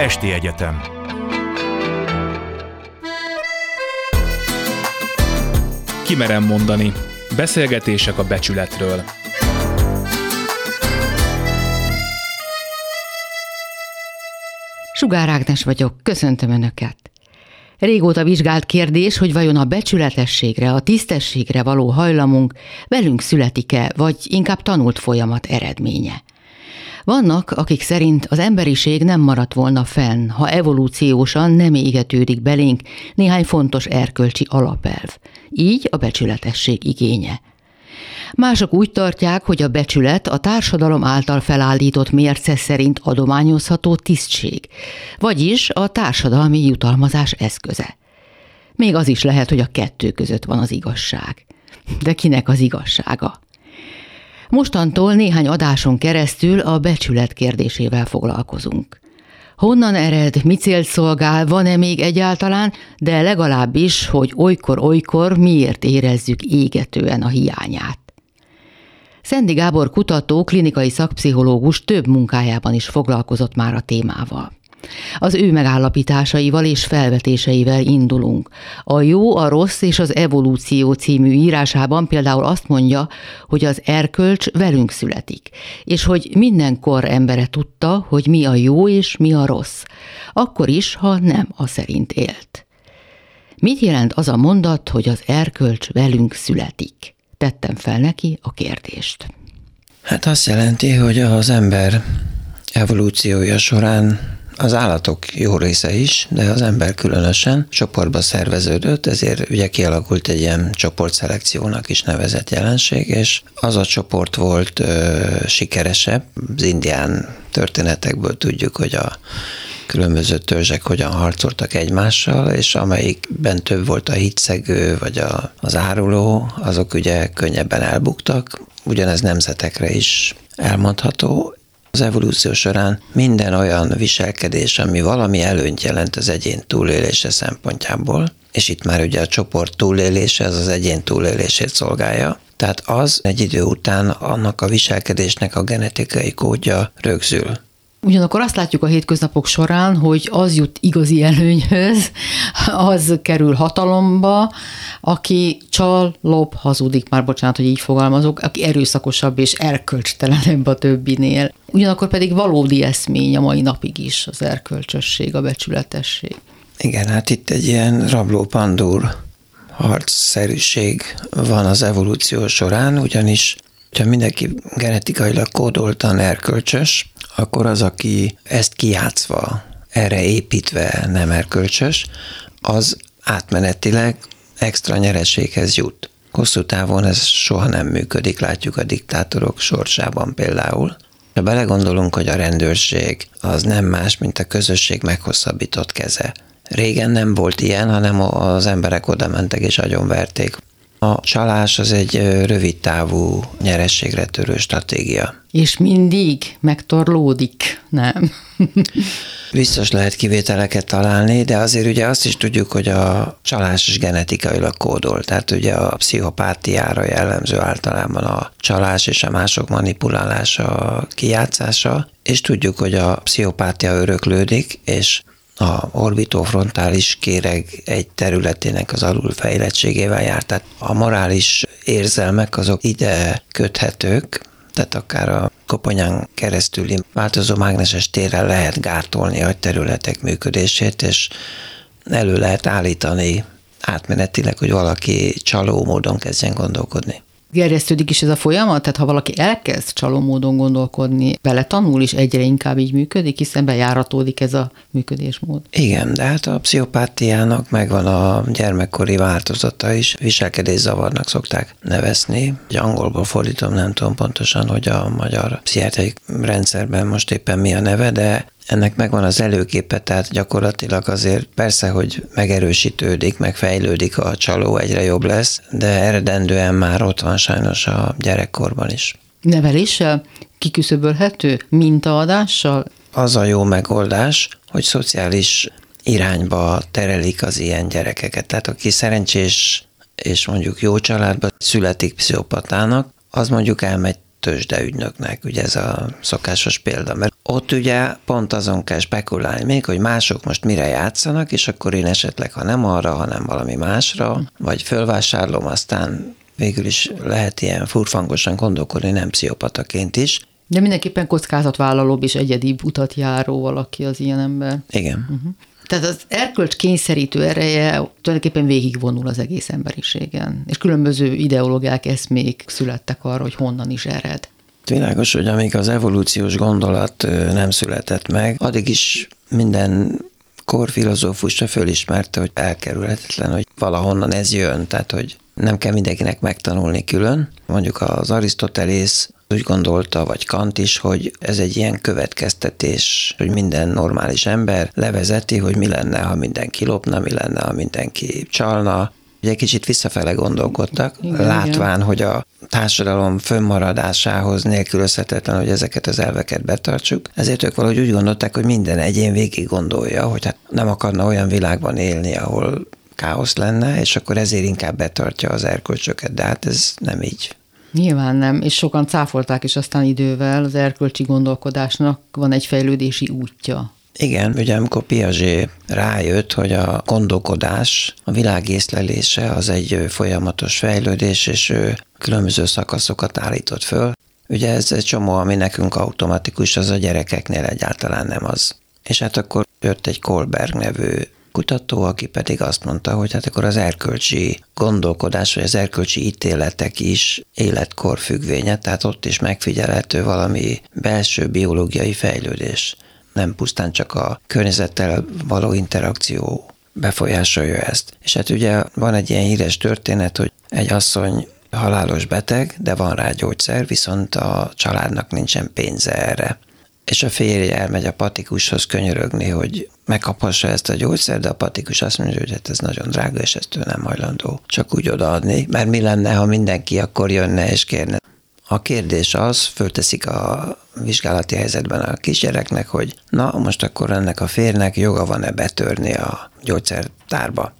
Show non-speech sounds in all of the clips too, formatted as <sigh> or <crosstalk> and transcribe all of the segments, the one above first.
Esti Egyetem Kimerem mondani. Beszélgetések a becsületről. Sugár Ágnes vagyok, köszöntöm Önöket. Régóta vizsgált kérdés, hogy vajon a becsületességre, a tisztességre való hajlamunk velünk születik-e, vagy inkább tanult folyamat eredménye. Vannak, akik szerint az emberiség nem maradt volna fenn, ha evolúciósan nem égetődik belénk néhány fontos erkölcsi alapelv, így a becsületesség igénye. Mások úgy tartják, hogy a becsület a társadalom által felállított mérce szerint adományozható tisztség, vagyis a társadalmi jutalmazás eszköze. Még az is lehet, hogy a kettő között van az igazság. De kinek az igazsága? Mostantól néhány adáson keresztül a becsület kérdésével foglalkozunk. Honnan ered, mi célt szolgál, van-e még egyáltalán, de legalábbis, hogy olykor-olykor miért érezzük égetően a hiányát. Szendi Gábor kutató, klinikai szakpszichológus több munkájában is foglalkozott már a témával. Az ő megállapításaival és felvetéseivel indulunk. A jó, a rossz és az evolúció című írásában például azt mondja, hogy az erkölcs velünk születik, és hogy mindenkor embere tudta, hogy mi a jó és mi a rossz, akkor is, ha nem a szerint élt. Mit jelent az a mondat, hogy az erkölcs velünk születik? Tettem fel neki a kérdést. Hát azt jelenti, hogy az ember evolúciója során az állatok jó része is, de az ember különösen csoportba szerveződött, ezért ugye kialakult egy ilyen csoportszelekciónak is nevezett jelenség, és az a csoport volt ö, sikeresebb. Az indián történetekből tudjuk, hogy a különböző törzsek hogyan harcoltak egymással, és amelyikben több volt a hitszegő vagy a, az áruló, azok ugye könnyebben elbuktak. Ugyanez nemzetekre is elmondható, az evolúció során minden olyan viselkedés, ami valami előnyt jelent az egyén túlélése szempontjából, és itt már ugye a csoport túlélése, az az egyén túlélését szolgálja, tehát az egy idő után annak a viselkedésnek a genetikai kódja rögzül. Ugyanakkor azt látjuk a hétköznapok során, hogy az jut igazi előnyhöz, az kerül hatalomba, aki csal, lop, hazudik, már bocsánat, hogy így fogalmazok, aki erőszakosabb és erkölcstelenebb a többinél. Ugyanakkor pedig valódi eszmény a mai napig is az erkölcsösség, a becsületesség. Igen, hát itt egy ilyen rabló pandúr harcszerűség van az evolúció során, ugyanis ha mindenki genetikailag kódoltan erkölcsös, akkor az, aki ezt kijátszva, erre építve nem erkölcsös, az átmenetileg extra nyereséghez jut. Hosszú távon ez soha nem működik, látjuk a diktátorok sorsában például. Ha belegondolunk, hogy a rendőrség az nem más, mint a közösség meghosszabbított keze. Régen nem volt ilyen, hanem az emberek oda mentek és agyonverték. A csalás az egy rövid távú nyerességre törő stratégia. És mindig megtorlódik, nem? <laughs> Biztos lehet kivételeket találni, de azért ugye azt is tudjuk, hogy a csalás is genetikailag kódol. Tehát ugye a pszichopátiára jellemző általában a csalás és a mások manipulálása, kijátszása, és tudjuk, hogy a pszichopátia öröklődik, és a orbitofrontális kéreg egy területének az alulfejlettségével jár. Tehát a morális érzelmek azok ide köthetők, tehát akár a koponyán keresztüli változó mágneses térrel lehet gátolni a területek működését, és elő lehet állítani átmenetileg, hogy valaki csaló módon kezdjen gondolkodni gerjesztődik is ez a folyamat? Tehát ha valaki elkezd csaló módon gondolkodni, bele tanul is egyre inkább így működik, hiszen bejáratódik ez a működésmód. Igen, de hát a pszichopátiának megvan a gyermekkori változata is, viselkedészavarnak szokták nevezni. Egy angolból fordítom, nem tudom pontosan, hogy a magyar pszichiátriai rendszerben most éppen mi a neve, de ennek megvan az előképe, tehát gyakorlatilag azért persze, hogy megerősítődik, meg fejlődik a csaló, egyre jobb lesz, de eredendően már ott van sajnos a gyerekkorban is. Neveléssel kiküszöbölhető mintaadással? Az a jó megoldás, hogy szociális irányba terelik az ilyen gyerekeket. Tehát aki szerencsés és mondjuk jó családba születik pszichopatának, az mondjuk elmegy tőzsdeügynöknek, ugye ez a szokásos példa, mert ott ugye pont azon kell spekulálni még, hogy mások most mire játszanak, és akkor én esetleg, ha nem arra, hanem valami másra, vagy fölvásárlom, aztán végül is lehet ilyen furfangosan gondolkodni, nem pszichopataként is. De mindenképpen kockázatvállalóbb és egyedibb utat járó valaki az ilyen ember. Igen. Uh-huh. Tehát az erkölcs kényszerítő ereje tulajdonképpen végigvonul az egész emberiségen, és különböző ideológiák, eszmék születtek arra, hogy honnan is ered. Világos, hogy amíg az evolúciós gondolat nem született meg, addig is minden korfilozófusra fölismerte, hogy elkerülhetetlen, hogy valahonnan ez jön, tehát hogy nem kell mindenkinek megtanulni külön. Mondjuk az Arisztotelész úgy gondolta, vagy Kant is, hogy ez egy ilyen következtetés, hogy minden normális ember levezeti, hogy mi lenne, ha mindenki lopna, mi lenne, ha mindenki csalna, Ugye kicsit visszafele gondolkodtak, igen, látván, igen. hogy a társadalom fönnmaradásához nélkülözhetetlen, hogy ezeket az elveket betartsuk. Ezért ők valahogy úgy gondolták, hogy minden egyén végig gondolja, hogy hát nem akarna olyan világban élni, ahol káosz lenne, és akkor ezért inkább betartja az erkölcsöket, de hát ez nem így. Nyilván nem, és sokan cáfolták is aztán idővel, az erkölcsi gondolkodásnak van egy fejlődési útja. Igen, ugye amikor Piaget rájött, hogy a gondolkodás, a világ észlelése az egy folyamatos fejlődés, és ő különböző szakaszokat állított föl. Ugye ez egy csomó, ami nekünk automatikus, az a gyerekeknél egyáltalán nem az. És hát akkor jött egy Kolberg nevű kutató, aki pedig azt mondta, hogy hát akkor az erkölcsi gondolkodás, vagy az erkölcsi ítéletek is életkor függvénye, tehát ott is megfigyelhető valami belső biológiai fejlődés. Nem pusztán csak a környezettel való interakció befolyásolja ezt. És hát ugye van egy ilyen híres történet, hogy egy asszony halálos beteg, de van rá gyógyszer, viszont a családnak nincsen pénze erre és a férje elmegy a patikushoz könyörögni, hogy megkaphassa ezt a gyógyszert, de a patikus azt mondja, hogy hát ez nagyon drága, és ezt ő nem hajlandó csak úgy odaadni, mert mi lenne, ha mindenki akkor jönne és kérne. A kérdés az, fölteszik a vizsgálati helyzetben a kisgyereknek, hogy na, most akkor ennek a férnek joga van-e betörni a gyógyszertárba.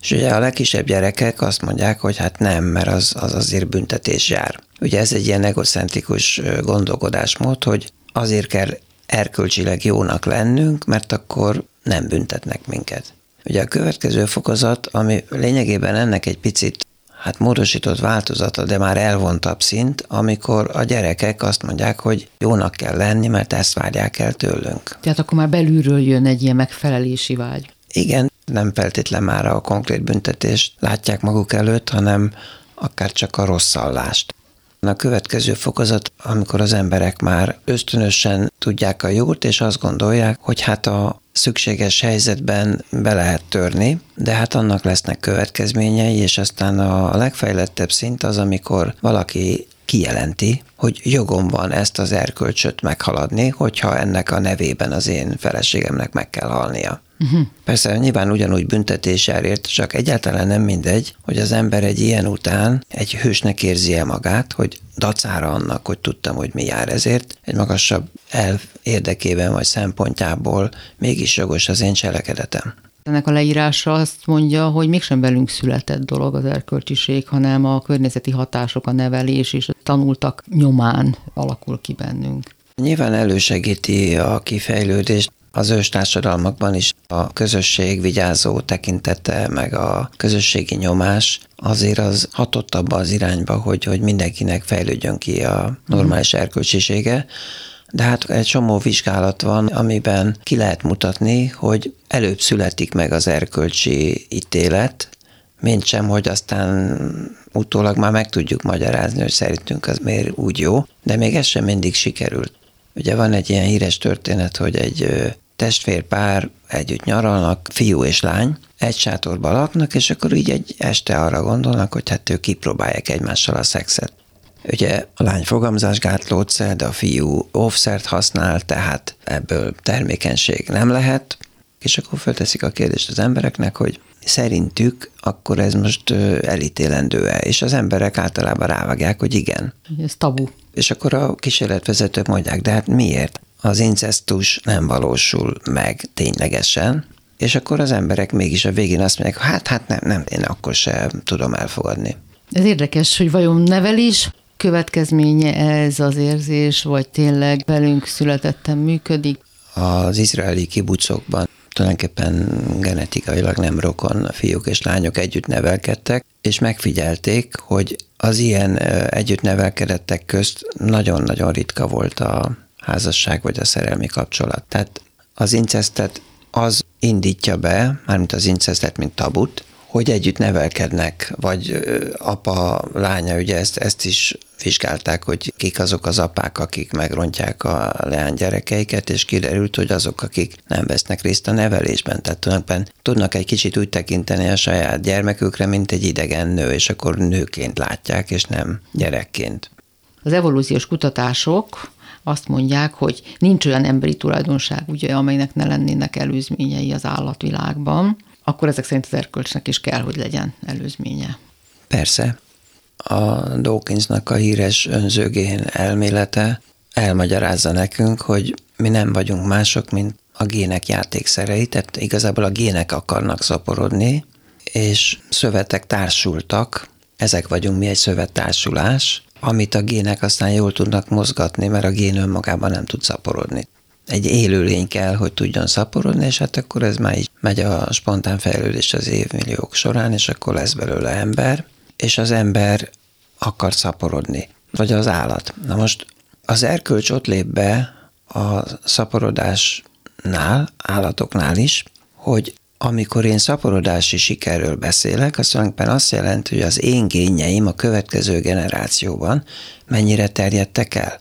És ugye a legkisebb gyerekek azt mondják, hogy hát nem, mert az, az azért büntetés jár. Ugye ez egy ilyen egocentrikus gondolkodásmód, hogy azért kell erkölcsileg jónak lennünk, mert akkor nem büntetnek minket. Ugye a következő fokozat, ami lényegében ennek egy picit hát módosított változata, de már elvontabb szint, amikor a gyerekek azt mondják, hogy jónak kell lenni, mert ezt várják el tőlünk. Tehát akkor már belülről jön egy ilyen megfelelési vágy. Igen, nem feltétlen már a konkrét büntetést látják maguk előtt, hanem akár csak a rosszallást. A következő fokozat, amikor az emberek már ösztönösen tudják a jót, és azt gondolják, hogy hát a szükséges helyzetben be lehet törni, de hát annak lesznek következményei, és aztán a legfejlettebb szint az, amikor valaki kijelenti, hogy jogom van ezt az erkölcsöt meghaladni, hogyha ennek a nevében az én feleségemnek meg kell halnia. Uh-huh. Persze nyilván ugyanúgy büntetés jár csak egyáltalán nem mindegy, hogy az ember egy ilyen után egy hősnek érzi el magát, hogy dacára annak, hogy tudtam, hogy mi jár ezért, egy magasabb elv érdekében vagy szempontjából mégis jogos az én cselekedetem. Ennek a leírása azt mondja, hogy mégsem velünk született dolog az erkölcsiség, hanem a környezeti hatások, a nevelés és a tanultak nyomán alakul ki bennünk. Nyilván elősegíti a kifejlődést, az ős társadalmakban is a közösség vigyázó tekintete, meg a közösségi nyomás azért az hatott abba az irányba, hogy, hogy mindenkinek fejlődjön ki a normális erkölcsisége, de hát egy csomó vizsgálat van, amiben ki lehet mutatni, hogy előbb születik meg az erkölcsi ítélet, mint sem, hogy aztán utólag már meg tudjuk magyarázni, hogy szerintünk az miért úgy jó, de még ez sem mindig sikerült. Ugye van egy ilyen híres történet, hogy egy testvérpár együtt nyaralnak, fiú és lány, egy sátorban laknak, és akkor így egy este arra gondolnak, hogy hát ők kipróbálják egymással a szexet. Ugye a lány fogamzásgátlószer, de a fiú óvszert használ, tehát ebből termékenység nem lehet, és akkor fölteszik a kérdést az embereknek, hogy szerintük akkor ez most elítélendő-e, és az emberek általában rávágják, hogy igen. Ez tabu. És akkor a kísérletvezetők mondják, de hát miért? Az incestus nem valósul meg ténylegesen, és akkor az emberek mégis a végén azt mondják, hát, hát nem, nem, én akkor sem tudom elfogadni. Ez érdekes, hogy vajon nevelés következménye ez az érzés, vagy tényleg velünk születettem működik? Az izraeli kibucokban tulajdonképpen genetikailag nem rokon fiúk és lányok együtt nevelkedtek, és megfigyelték, hogy az ilyen együtt nevelkedettek közt nagyon-nagyon ritka volt a házasság vagy a szerelmi kapcsolat. Tehát az incestet az indítja be, mármint az incestet, mint tabut, hogy együtt nevelkednek, vagy apa, lánya, ugye ezt, ezt is vizsgálták, hogy kik azok az apák, akik megrontják a leánygyerekeiket, és kiderült, hogy azok, akik nem vesznek részt a nevelésben. Tehát tulajdonképpen tudnak egy kicsit úgy tekinteni a saját gyermekükre, mint egy idegen nő, és akkor nőként látják, és nem gyerekként. Az evolúciós kutatások azt mondják, hogy nincs olyan emberi tulajdonság, ugye, amelynek ne lennének előzményei az állatvilágban, akkor ezek szerint az erkölcsnek is kell, hogy legyen előzménye. Persze. A Dawkinsnak a híres önzőgén elmélete elmagyarázza nekünk, hogy mi nem vagyunk mások, mint a gének játékszerei, tehát igazából a gének akarnak szaporodni, és szövetek társultak, ezek vagyunk mi egy szövettársulás, amit a gének aztán jól tudnak mozgatni, mert a gén önmagában nem tud szaporodni. Egy élőlény kell, hogy tudjon szaporodni, és hát akkor ez már így megy a spontán fejlődés az évmilliók során, és akkor lesz belőle ember, és az ember akar szaporodni, vagy az állat. Na most az erkölcs ott lép be a szaporodásnál, állatoknál is, hogy amikor én szaporodási sikerről beszélek, az tulajdonképpen azt jelenti, hogy az én gényeim a következő generációban mennyire terjedtek el.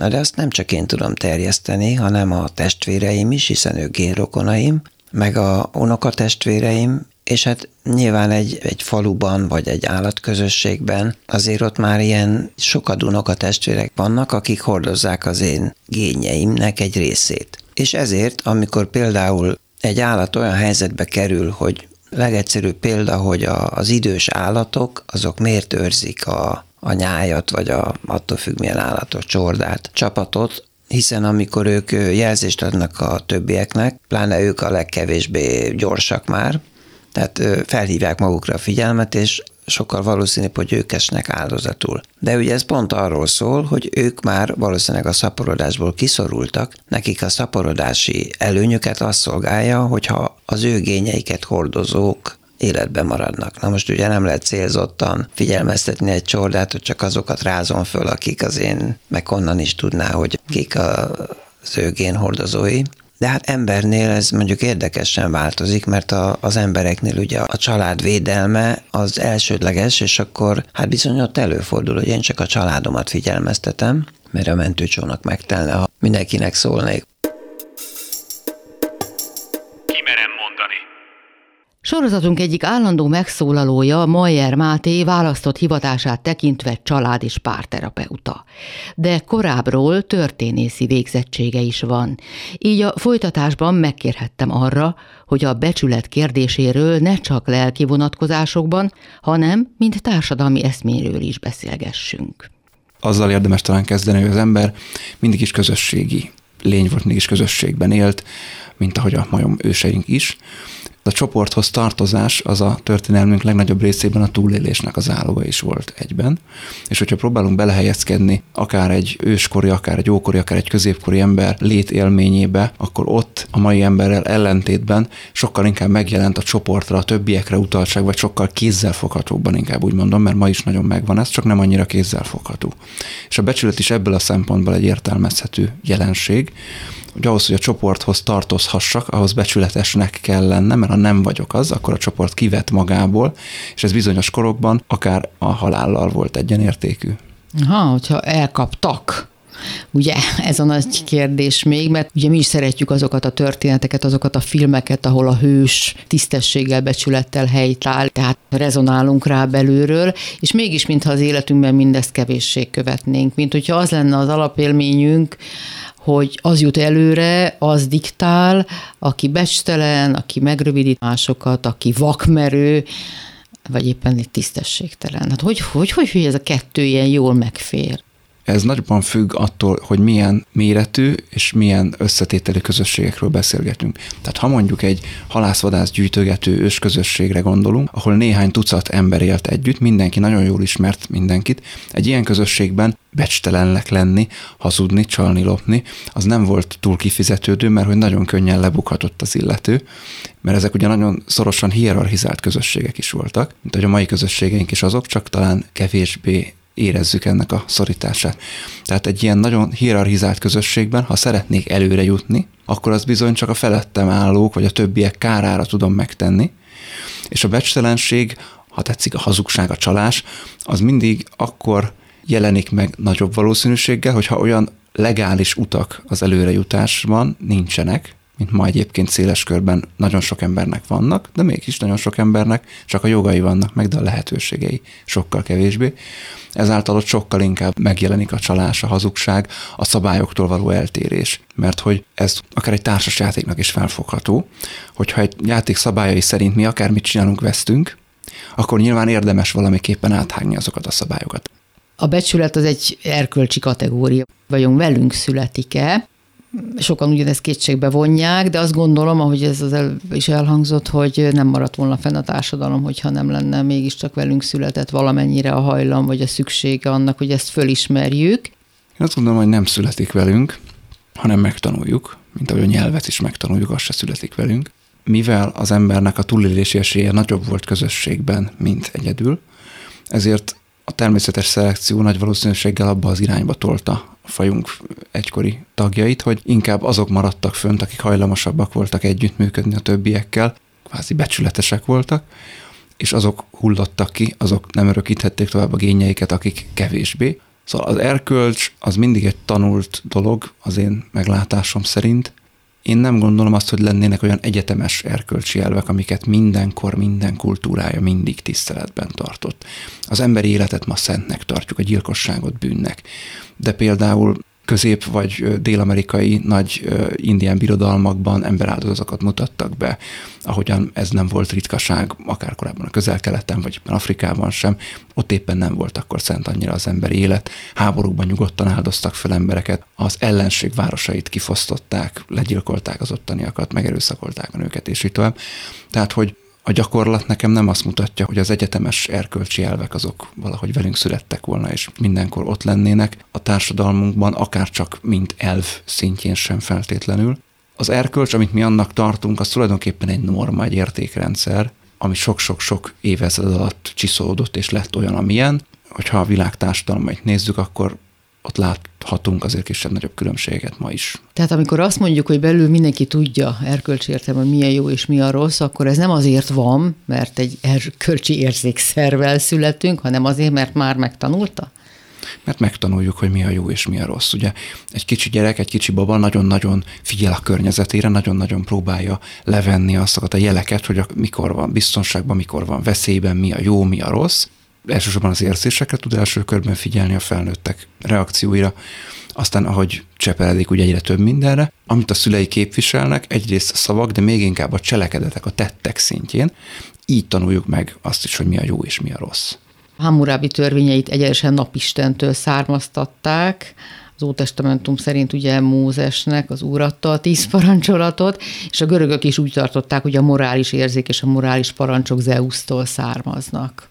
Na de azt nem csak én tudom terjeszteni, hanem a testvéreim is, hiszen ők génrokonaim, meg a unokatestvéreim, és hát nyilván egy, egy faluban, vagy egy állatközösségben azért ott már ilyen sokat unokatestvérek vannak, akik hordozzák az én gényeimnek egy részét. És ezért, amikor például egy állat olyan helyzetbe kerül, hogy legegyszerűbb példa, hogy a, az idős állatok, azok miért őrzik a, a nyájat, vagy a, attól függ milyen állatot, csordát, csapatot, hiszen amikor ők jelzést adnak a többieknek, pláne ők a legkevésbé gyorsak már, tehát felhívják magukra a figyelmet, és sokkal valószínűbb, hogy ők esnek áldozatul. De ugye ez pont arról szól, hogy ők már valószínűleg a szaporodásból kiszorultak, nekik a szaporodási előnyöket azt szolgálja, hogyha az ő gényeiket hordozók életben maradnak. Na most ugye nem lehet célzottan figyelmeztetni egy csordát, hogy csak azokat rázom föl, akik az én, meg onnan is tudná, hogy kik a, az ő génhordozói. De hát embernél ez mondjuk érdekesen változik, mert a, az embereknél ugye a család védelme az elsődleges, és akkor hát bizony ott előfordul, hogy én csak a családomat figyelmeztetem, mert a mentőcsónak megtelne, ha mindenkinek szólnék. Sorozatunk egyik állandó megszólalója, Mayer Máté választott hivatását tekintve család és párterapeuta. De korábbról történészi végzettsége is van. Így a folytatásban megkérhettem arra, hogy a becsület kérdéséről ne csak lelki vonatkozásokban, hanem mint társadalmi eszméről is beszélgessünk. Azzal érdemes talán kezdeni, hogy az ember mindig is közösségi lény volt, mindig is közösségben élt, mint ahogy a majom őseink is a csoporthoz tartozás az a történelmünk legnagyobb részében a túlélésnek az áloga is volt egyben. És hogyha próbálunk belehelyezkedni akár egy őskori, akár egy ókori, akár egy középkori ember létélményébe, akkor ott a mai emberrel ellentétben sokkal inkább megjelent a csoportra, a többiekre utaltság, vagy sokkal kézzelfoghatóbban inkább úgy mondom, mert ma is nagyon megvan ez, csak nem annyira kézzelfogható. És a becsület is ebből a szempontból egy értelmezhető jelenség, hogy ahhoz, hogy a csoporthoz tartozhassak, ahhoz becsületesnek kell lennem, mert ha nem vagyok az, akkor a csoport kivet magából, és ez bizonyos korokban akár a halállal volt egyenértékű. Ha, hogyha elkaptak, Ugye ez a nagy kérdés még, mert ugye mi is szeretjük azokat a történeteket, azokat a filmeket, ahol a hős tisztességgel, becsülettel helytáll, tehát rezonálunk rá belülről, és mégis, mintha az életünkben mindezt kevésség követnénk, mint hogyha az lenne az alapélményünk, hogy az jut előre, az diktál, aki becstelen, aki megrövidít másokat, aki vakmerő, vagy éppen egy tisztességtelen. Hát hogy, hogy, hogy, hogy ez a kettő ilyen jól megfér? Ez nagyban függ attól, hogy milyen méretű és milyen összetételű közösségekről beszélgetünk. Tehát ha mondjuk egy halászvadász gyűjtögető ősközösségre gondolunk, ahol néhány tucat ember élt együtt, mindenki nagyon jól ismert mindenkit, egy ilyen közösségben becstelennek lenni, hazudni, csalni, lopni, az nem volt túl kifizetődő, mert hogy nagyon könnyen lebukhatott az illető, mert ezek ugye nagyon szorosan hierarchizált közösségek is voltak, mint hogy a mai közösségeink is azok, csak talán kevésbé érezzük ennek a szorítását. Tehát egy ilyen nagyon hierarchizált közösségben, ha szeretnék előre jutni, akkor az bizony csak a felettem állók, vagy a többiek kárára tudom megtenni, és a becstelenség, ha tetszik a hazugság, a csalás, az mindig akkor jelenik meg nagyobb valószínűséggel, hogyha olyan legális utak az előrejutásban nincsenek, mint ma egyébként széles körben nagyon sok embernek vannak, de mégis nagyon sok embernek csak a jogai vannak meg, de a lehetőségei sokkal kevésbé. Ezáltal ott sokkal inkább megjelenik a csalás, a hazugság, a szabályoktól való eltérés. Mert hogy ez akár egy társas játéknak is felfogható, hogyha egy játék szabályai szerint mi akármit csinálunk, vesztünk, akkor nyilván érdemes valamiképpen áthágni azokat a szabályokat. A becsület az egy erkölcsi kategória. Vajon velünk születik-e? Sokan ugyanezt kétségbe vonják, de azt gondolom, ahogy ez az el, is elhangzott, hogy nem maradt volna fenn a társadalom, hogyha nem lenne mégiscsak velünk született valamennyire a hajlam, vagy a szüksége annak, hogy ezt fölismerjük. Én azt gondolom, hogy nem születik velünk, hanem megtanuljuk, mint ahogy a nyelvet is megtanuljuk, az se születik velünk. Mivel az embernek a túlélési esélye nagyobb volt közösségben, mint egyedül, ezért a természetes szelekció nagy valószínűséggel abba az irányba tolta fajunk egykori tagjait, hogy inkább azok maradtak fönt, akik hajlamosabbak voltak együttműködni a többiekkel, kvázi becsületesek voltak, és azok hullottak ki, azok nem örökíthették tovább a génjeiket, akik kevésbé. Szóval az erkölcs az mindig egy tanult dolog az én meglátásom szerint, én nem gondolom azt, hogy lennének olyan egyetemes erkölcsi elvek, amiket mindenkor, minden kultúrája mindig tiszteletben tartott. Az emberi életet ma szentnek tartjuk, a gyilkosságot bűnnek. De például közép- vagy dél-amerikai nagy indián birodalmakban emberáldozatokat mutattak be, ahogyan ez nem volt ritkaság, akár korábban a közel-keleten, vagy Afrikában sem, ott éppen nem volt akkor szent annyira az emberi élet. Háborúkban nyugodtan áldoztak fel embereket, az ellenség városait kifosztották, legyilkolták az ottaniakat, megerőszakolták a nőket, és így tovább. Tehát, hogy a gyakorlat nekem nem azt mutatja, hogy az egyetemes erkölcsi elvek azok valahogy velünk születtek volna, és mindenkor ott lennének a társadalmunkban, akár csak mint elv szintjén sem feltétlenül. Az erkölcs, amit mi annak tartunk, az tulajdonképpen egy norma, egy értékrendszer, ami sok-sok-sok évezred alatt csiszolódott és lett olyan, amilyen. Hogyha a világ társadalmait nézzük, akkor ott láthatunk azért kisebb-nagyobb különbséget ma is. Tehát amikor azt mondjuk, hogy belül mindenki tudja erkölcsi értelme, hogy mi a jó és mi a rossz, akkor ez nem azért van, mert egy erkölcsi érzékszervel születünk, hanem azért, mert már megtanulta? Mert megtanuljuk, hogy mi a jó és mi a rossz. Ugye egy kicsi gyerek, egy kicsi baba nagyon-nagyon figyel a környezetére, nagyon-nagyon próbálja levenni azokat a jeleket, hogy mikor van biztonságban, mikor van veszélyben, mi a jó, mi a rossz, elsősorban az érzésekre tud első körben figyelni a felnőttek reakcióira, aztán ahogy csepeledik ugye egyre több mindenre, amit a szülei képviselnek, egyrészt a szavak, de még inkább a cselekedetek, a tettek szintjén, így tanuljuk meg azt is, hogy mi a jó és mi a rossz. Hammurabi törvényeit egyenesen napistentől származtatták, az Ótestamentum szerint ugye Mózesnek az úr a tíz parancsolatot, és a görögök is úgy tartották, hogy a morális érzék és a morális parancsok Zeusztól származnak.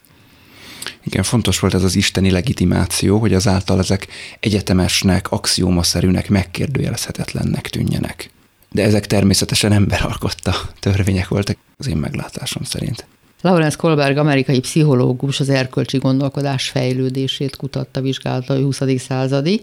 Igen, fontos volt ez az isteni legitimáció, hogy azáltal ezek egyetemesnek, axiómaszerűnek, megkérdőjelezhetetlennek tűnjenek. De ezek természetesen emberalkotta törvények voltak, az én meglátásom szerint. Lawrence Kohlberg, amerikai pszichológus, az erkölcsi gondolkodás fejlődését kutatta, vizsgálta a 20. századi,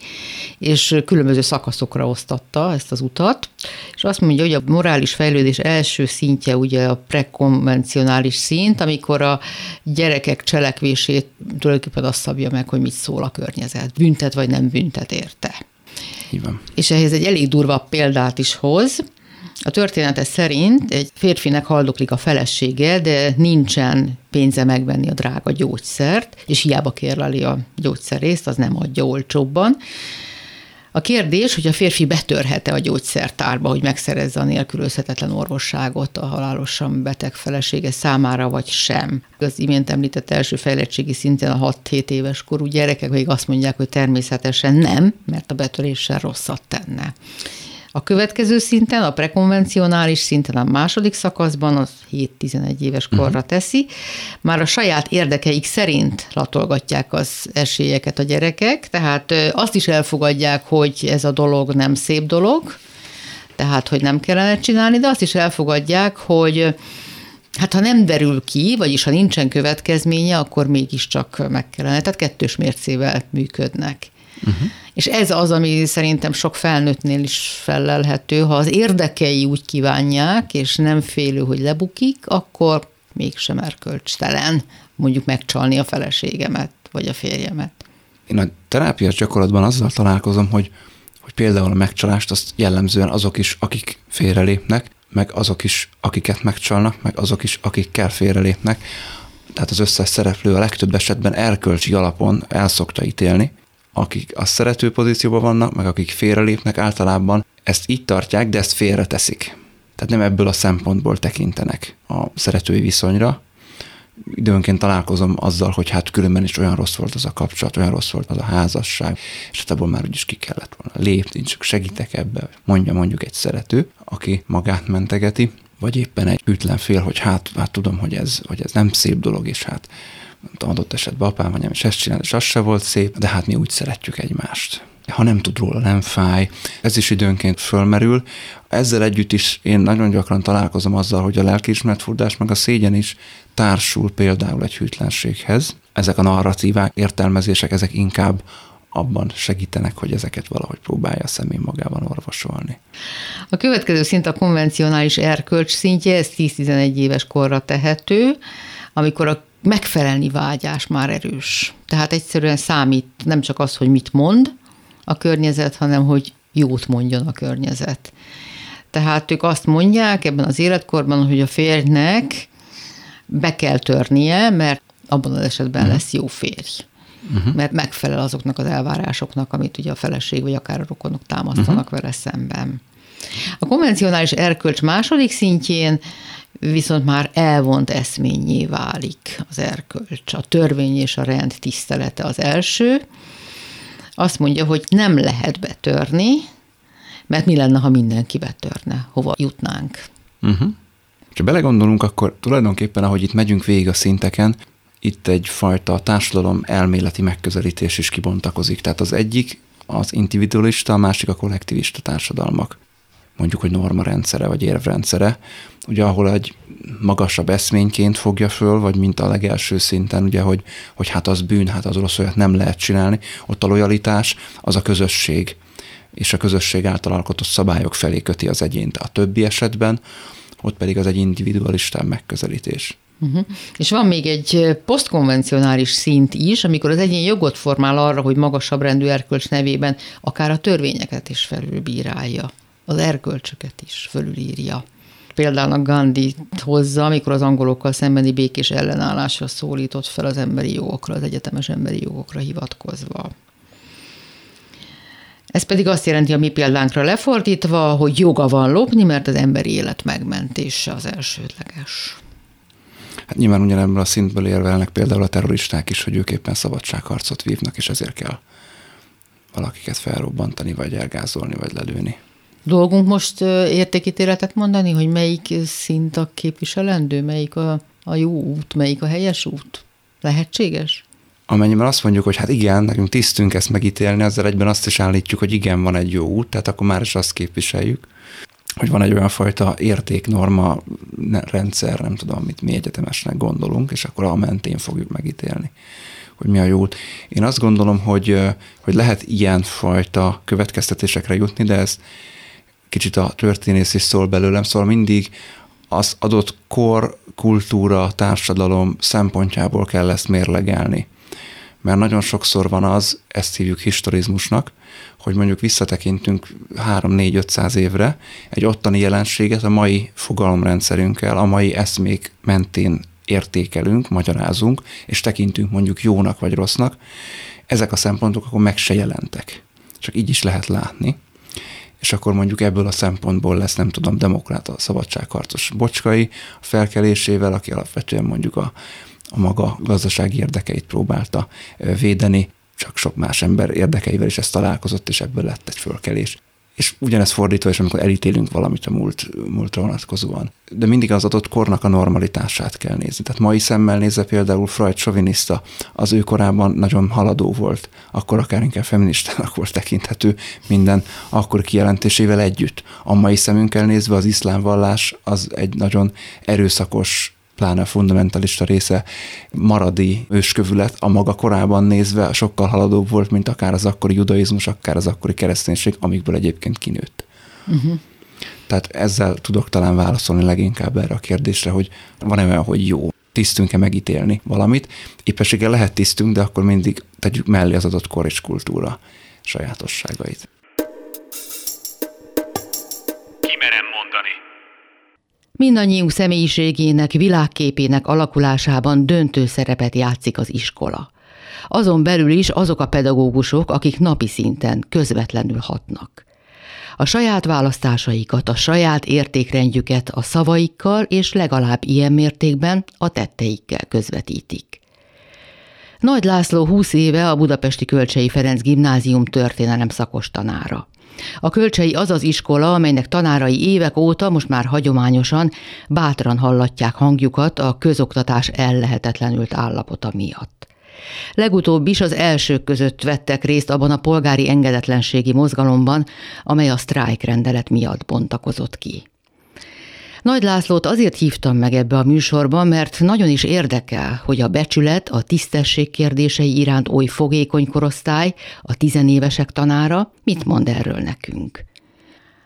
és különböző szakaszokra osztatta ezt az utat, és azt mondja, hogy a morális fejlődés első szintje ugye a prekonvencionális szint, amikor a gyerekek cselekvését tulajdonképpen azt szabja meg, hogy mit szól a környezet, büntet vagy nem büntet érte. Így van. És ehhez egy elég durva példát is hoz, a története szerint egy férfinek haldoklik a felesége, de nincsen pénze megvenni a drága gyógyszert, és hiába kérleli a gyógyszerészt, az nem adja olcsóbban. A kérdés, hogy a férfi betörhet-e a gyógyszertárba, hogy megszerezze a nélkülözhetetlen orvosságot a halálosan beteg felesége számára, vagy sem. Az imént említett első fejlettségi szinten a 6-7 éves korú gyerekek még azt mondják, hogy természetesen nem, mert a betöréssel rosszat tenne. A következő szinten, a prekonvencionális szinten, a második szakaszban, az 7-11 éves korra uh-huh. teszi, már a saját érdekeik szerint latolgatják az esélyeket a gyerekek, tehát azt is elfogadják, hogy ez a dolog nem szép dolog, tehát hogy nem kellene csinálni, de azt is elfogadják, hogy Hát ha nem derül ki, vagyis ha nincsen következménye, akkor mégiscsak meg kellene. Tehát kettős mércével működnek. Uh-huh. És ez az, ami szerintem sok felnőttnél is fellelhető. Ha az érdekei úgy kívánják, és nem félő, hogy lebukik, akkor mégsem erkölcstelen mondjuk megcsalni a feleségemet, vagy a férjemet. Én a terápiás gyakorlatban azzal találkozom, hogy, hogy például a megcsalást azt jellemzően azok is, akik félrelépnek, meg azok is, akiket megcsalnak, meg azok is, akikkel félrelépnek. Tehát az összes szereplő a legtöbb esetben erkölcsi alapon el szokta ítélni, akik a szerető pozícióban vannak, meg akik félrelépnek, általában ezt így tartják, de ezt félreteszik. Tehát nem ebből a szempontból tekintenek a szeretői viszonyra. Időnként találkozom azzal, hogy hát különben is olyan rossz volt az a kapcsolat, olyan rossz volt az a házasság, és hát abból már úgyis ki kellett volna lépni, csak segítek ebbe, mondja mondjuk egy szerető, aki magát mentegeti, vagy éppen egy ütlen fél, hogy hát, hát tudom, hogy ez, hogy ez nem szép dolog, és hát adott esetben apám, anyám is ezt csinált, és az se volt szép, de hát mi úgy szeretjük egymást. Ha nem tud róla, nem fáj. Ez is időnként fölmerül. Ezzel együtt is én nagyon gyakran találkozom azzal, hogy a lelkiismeretfordás meg a szégyen is társul például egy hűtlenséghez. Ezek a narratívák, értelmezések, ezek inkább abban segítenek, hogy ezeket valahogy próbálja a személy magában orvosolni. A következő szint a konvencionális erkölcs szintje, ez 10-11 éves korra tehető, amikor a megfelelni vágyás már erős. Tehát egyszerűen számít nem csak az, hogy mit mond a környezet, hanem hogy jót mondjon a környezet. Tehát ők azt mondják ebben az életkorban, hogy a férjnek be kell törnie, mert abban az esetben uh-huh. lesz jó férj. Uh-huh. Mert megfelel azoknak az elvárásoknak, amit ugye a feleség vagy akár a rokonok támasztanak uh-huh. vele szemben. A konvencionális erkölcs második szintjén viszont már elvont eszményé válik az erkölcs. A törvény és a rend tisztelete az első. Azt mondja, hogy nem lehet betörni, mert mi lenne, ha mindenki betörne, hova jutnánk. Uh-huh. Ha belegondolunk, akkor tulajdonképpen, ahogy itt megyünk végig a szinteken, itt egyfajta társadalom elméleti megközelítés is kibontakozik. Tehát az egyik az individualista, a másik a kollektivista társadalmak mondjuk, hogy norma rendszere vagy érvrendszere, ugye ahol egy magasabb eszményként fogja föl, vagy mint a legelső szinten, ugye, hogy, hogy hát az bűn, hát az rossz olyat nem lehet csinálni, ott a lojalitás az a közösség, és a közösség által alkotott szabályok felé köti az egyént. A többi esetben ott pedig az egy individualistább megközelítés. Uh-huh. És van még egy posztkonvencionális szint is, amikor az egyén jogot formál arra, hogy magasabb rendű erkölcs nevében akár a törvényeket is felülbírálja az erkölcsöket is fölülírja. Például a Gandhi hozza, amikor az angolokkal szembeni békés ellenállásra szólított fel az emberi jogokra, az egyetemes emberi jogokra hivatkozva. Ez pedig azt jelenti a mi példánkra lefordítva, hogy joga van lopni, mert az emberi élet megmentése az elsődleges. Hát nyilván ugyanebben a szintből érvelnek például a terroristák is, hogy ők éppen szabadságharcot vívnak, és ezért kell valakiket felrobbantani, vagy elgázolni, vagy lelőni. Dolgunk most értékítéletet mondani, hogy melyik szint a képviselendő, melyik a, a jó út, melyik a helyes út? Lehetséges? Amennyiben azt mondjuk, hogy hát igen, nekünk tisztünk ezt megítélni, ezzel egyben azt is állítjuk, hogy igen, van egy jó út, tehát akkor már is azt képviseljük, hogy van egy olyan fajta értéknorma rendszer, nem tudom, amit mi egyetemesnek gondolunk, és akkor a mentén fogjuk megítélni hogy mi a jó út. Én azt gondolom, hogy, hogy lehet ilyen fajta következtetésekre jutni, de ez kicsit a történész is szól belőlem, szóval mindig az adott kor, kultúra, társadalom szempontjából kell ezt mérlegelni. Mert nagyon sokszor van az, ezt hívjuk historizmusnak, hogy mondjuk visszatekintünk 3-4-500 évre, egy ottani jelenséget a mai fogalomrendszerünkkel, a mai eszmék mentén értékelünk, magyarázunk, és tekintünk mondjuk jónak vagy rossznak, ezek a szempontok akkor meg se jelentek. csak így is lehet látni, és akkor mondjuk ebből a szempontból lesz, nem tudom, demokrata szabadságharcos bocskai felkelésével, aki alapvetően mondjuk a, a maga gazdasági érdekeit próbálta védeni, csak sok más ember érdekeivel is ezt találkozott, és ebből lett egy fölkelés. És ugyanez fordítva is, amikor elítélünk valamit a múlt, múltra vonatkozóan. De mindig az adott kornak a normalitását kell nézni. Tehát mai szemmel nézve például Freud soviniszta, az ő korában nagyon haladó volt, akkor akár inkább feministának volt tekinthető minden akkor kijelentésével együtt. A mai szemünkkel nézve az iszlám vallás az egy nagyon erőszakos pláne a fundamentalista része maradi őskövület a maga korában nézve sokkal haladóbb volt, mint akár az akkori judaizmus, akár az akkori kereszténység, amikből egyébként kinőtt. Uh-huh. Tehát ezzel tudok talán válaszolni leginkább erre a kérdésre, hogy van-e olyan, hogy jó, tisztünk-e megítélni valamit. Éppességgel lehet tisztünk, de akkor mindig tegyük mellé az adott kor és kultúra sajátosságait. Mindannyiunk személyiségének, világképének alakulásában döntő szerepet játszik az iskola. Azon belül is azok a pedagógusok, akik napi szinten közvetlenül hatnak. A saját választásaikat, a saját értékrendjüket a szavaikkal és legalább ilyen mértékben a tetteikkel közvetítik. Nagy László 20 éve a Budapesti Kölcsei Ferenc Gimnázium történelem szakos tanára. A kölcsei az az iskola, amelynek tanárai évek óta most már hagyományosan bátran hallatják hangjukat a közoktatás ellehetetlenült állapota miatt. Legutóbb is az elsők között vettek részt abban a polgári engedetlenségi mozgalomban, amely a sztrájk rendelet miatt bontakozott ki. Nagy Lászlót azért hívtam meg ebbe a műsorba, mert nagyon is érdekel, hogy a becsület, a tisztesség kérdései iránt oly fogékony korosztály, a tizenévesek tanára mit mond erről nekünk.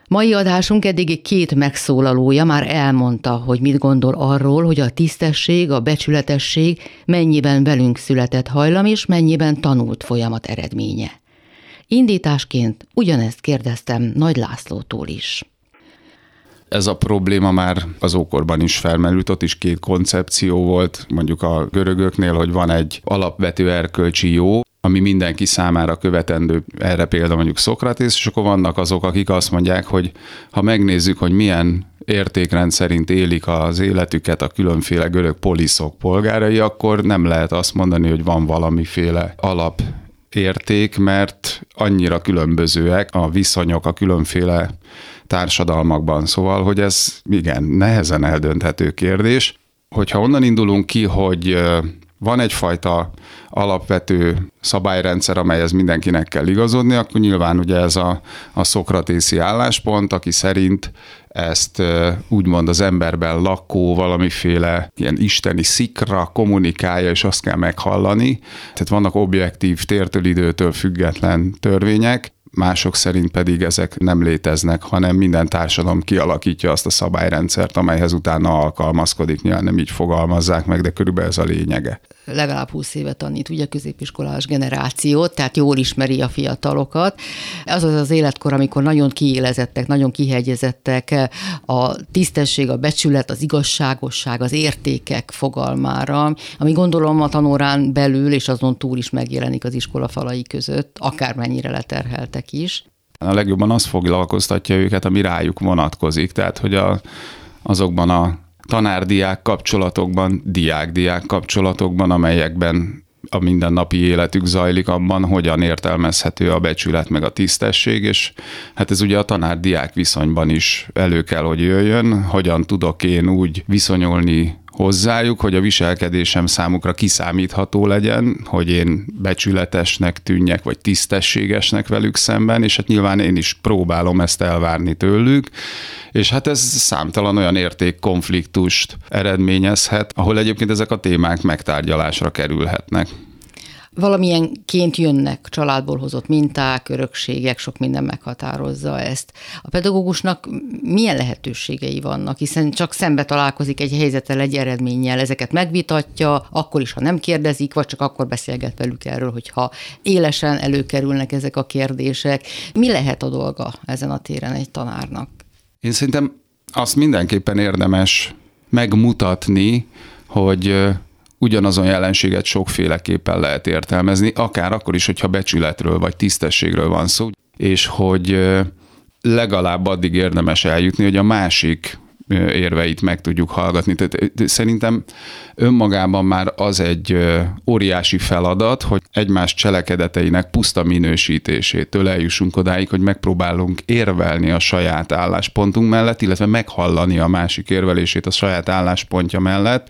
Mai adásunk eddig két megszólalója már elmondta, hogy mit gondol arról, hogy a tisztesség, a becsületesség mennyiben velünk született hajlam, és mennyiben tanult folyamat eredménye. Indításként ugyanezt kérdeztem Nagy Lászlótól is ez a probléma már az ókorban is felmerült, ott is két koncepció volt, mondjuk a görögöknél, hogy van egy alapvető erkölcsi jó, ami mindenki számára követendő, erre példa mondjuk Szokratész, és akkor vannak azok, akik azt mondják, hogy ha megnézzük, hogy milyen értékrend szerint élik az életüket a különféle görög poliszok polgárai, akkor nem lehet azt mondani, hogy van valamiféle alap érték, mert annyira különbözőek a viszonyok a különféle társadalmakban. Szóval, hogy ez igen, nehezen eldönthető kérdés. Hogyha onnan indulunk ki, hogy van egyfajta alapvető szabályrendszer, amelyhez mindenkinek kell igazodni, akkor nyilván ugye ez a, a szokratészi álláspont, aki szerint ezt úgymond az emberben lakó valamiféle ilyen isteni szikra kommunikálja, és azt kell meghallani. Tehát vannak objektív tértől időtől független törvények, mások szerint pedig ezek nem léteznek, hanem minden társadalom kialakítja azt a szabályrendszert, amelyhez utána alkalmazkodik. Nyilván nem így fogalmazzák meg, de körülbelül ez a lényege. Legalább 20 éve tanít, ugye középiskolás generációt, tehát jól ismeri a fiatalokat. Az az az életkor, amikor nagyon kiélezettek, nagyon kihegyezettek a tisztesség, a becsület, az igazságosság, az értékek fogalmára, ami gondolom a tanórán belül és azon túl is megjelenik az iskola falai között, akármennyire leterheltek is. A legjobban az foglalkoztatja őket, ami rájuk vonatkozik, tehát hogy a, azokban a tanárdiák kapcsolatokban, diák-diák kapcsolatokban, amelyekben a mindennapi életük zajlik abban, hogyan értelmezhető a becsület meg a tisztesség, és hát ez ugye a tanár-diák viszonyban is elő kell, hogy jöjjön, hogyan tudok én úgy viszonyulni hozzájuk, hogy a viselkedésem számukra kiszámítható legyen, hogy én becsületesnek tűnjek, vagy tisztességesnek velük szemben, és hát nyilván én is próbálom ezt elvárni tőlük, és hát ez számtalan olyan értékkonfliktust eredményezhet, ahol egyébként ezek a témák megtárgyalásra kerülhetnek valamilyenként jönnek családból hozott minták, örökségek, sok minden meghatározza ezt. A pedagógusnak milyen lehetőségei vannak, hiszen csak szembe találkozik egy helyzettel, egy eredménnyel, ezeket megvitatja, akkor is, ha nem kérdezik, vagy csak akkor beszélget velük erről, hogyha élesen előkerülnek ezek a kérdések. Mi lehet a dolga ezen a téren egy tanárnak? Én szerintem azt mindenképpen érdemes megmutatni, hogy ugyanazon jelenséget sokféleképpen lehet értelmezni, akár akkor is, hogyha becsületről vagy tisztességről van szó. és hogy legalább addig érdemes eljutni, hogy a másik érveit meg tudjuk hallgatni. Tehát szerintem önmagában már az egy óriási feladat, hogy egymás cselekedeteinek puszta minősítésétől eljussunk odáig, hogy megpróbálunk érvelni a saját álláspontunk mellett, illetve meghallani a másik érvelését a saját álláspontja mellett,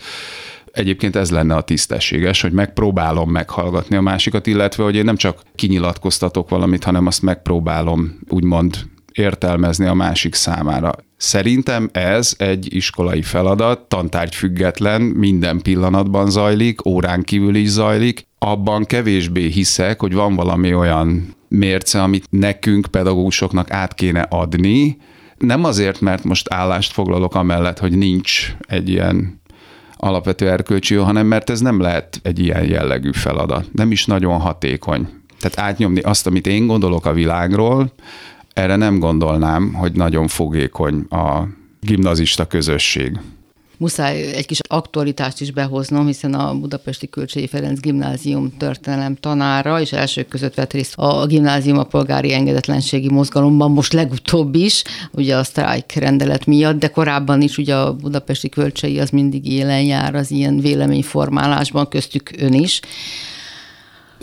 Egyébként ez lenne a tisztességes, hogy megpróbálom meghallgatni a másikat, illetve hogy én nem csak kinyilatkoztatok valamit, hanem azt megpróbálom úgymond értelmezni a másik számára. Szerintem ez egy iskolai feladat, tantárgy független, minden pillanatban zajlik, órán kívül is zajlik. Abban kevésbé hiszek, hogy van valami olyan mérce, amit nekünk, pedagógusoknak át kéne adni, nem azért, mert most állást foglalok amellett, hogy nincs egy ilyen alapvető erkölcsi hanem mert ez nem lehet egy ilyen jellegű feladat. Nem is nagyon hatékony. Tehát átnyomni azt, amit én gondolok a világról, erre nem gondolnám, hogy nagyon fogékony a gimnazista közösség. Muszáj egy kis aktualitást is behoznom, hiszen a Budapesti Kölcsei Ferenc Gimnázium történelem tanára, és elsők között vett részt a gimnázium a polgári engedetlenségi mozgalomban, most legutóbb is, ugye a sztrájk rendelet miatt, de korábban is ugye a Budapesti Kölcsei az mindig élen jár az ilyen véleményformálásban, köztük ön is.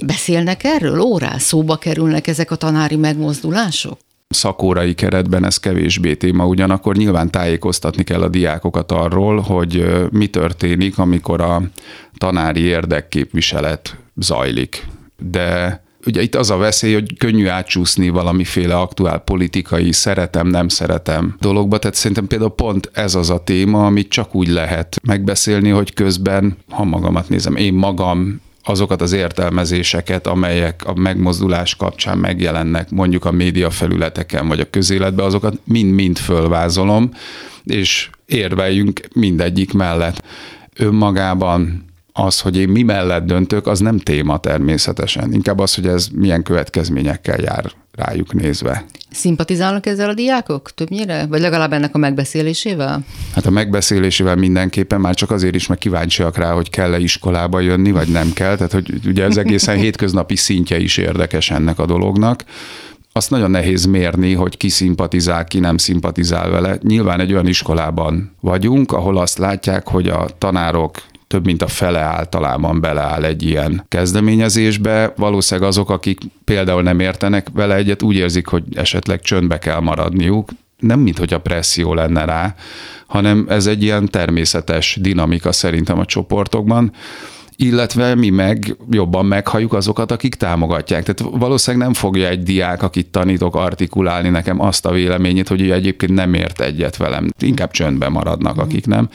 Beszélnek erről? Órán szóba kerülnek ezek a tanári megmozdulások? Szakórai keretben ez kevésbé téma, ugyanakkor nyilván tájékoztatni kell a diákokat arról, hogy mi történik, amikor a tanári érdekképviselet zajlik. De ugye itt az a veszély, hogy könnyű átcsúszni valamiféle aktuál politikai szeretem, nem szeretem dologba, tehát szerintem például pont ez az a téma, amit csak úgy lehet megbeszélni, hogy közben, ha magamat nézem, én magam azokat az értelmezéseket, amelyek a megmozdulás kapcsán megjelennek mondjuk a média felületeken vagy a közéletben, azokat mind-mind fölvázolom, és érveljünk mindegyik mellett. Önmagában az, hogy én mi mellett döntök, az nem téma természetesen. Inkább az, hogy ez milyen következményekkel jár rájuk nézve. Szimpatizálnak ezzel a diákok többnyire? Vagy legalább ennek a megbeszélésével? Hát a megbeszélésével mindenképpen már csak azért is, mert kíváncsiak rá, hogy kell-e iskolába jönni, vagy nem kell. Tehát, hogy ugye ez egészen <laughs> hétköznapi szintje is érdekes ennek a dolognak azt nagyon nehéz mérni, hogy ki szimpatizál, ki nem szimpatizál vele. Nyilván egy olyan iskolában vagyunk, ahol azt látják, hogy a tanárok több mint a fele általában beleáll egy ilyen kezdeményezésbe. Valószínűleg azok, akik például nem értenek vele egyet, úgy érzik, hogy esetleg csöndbe kell maradniuk, nem mint hogy a presszió lenne rá, hanem ez egy ilyen természetes dinamika szerintem a csoportokban illetve mi meg jobban meghalljuk azokat, akik támogatják. Tehát valószínűleg nem fogja egy diák, akit tanítok, artikulálni nekem azt a véleményét, hogy ő egyébként nem ért egyet velem. Inkább csöndben maradnak, akik nem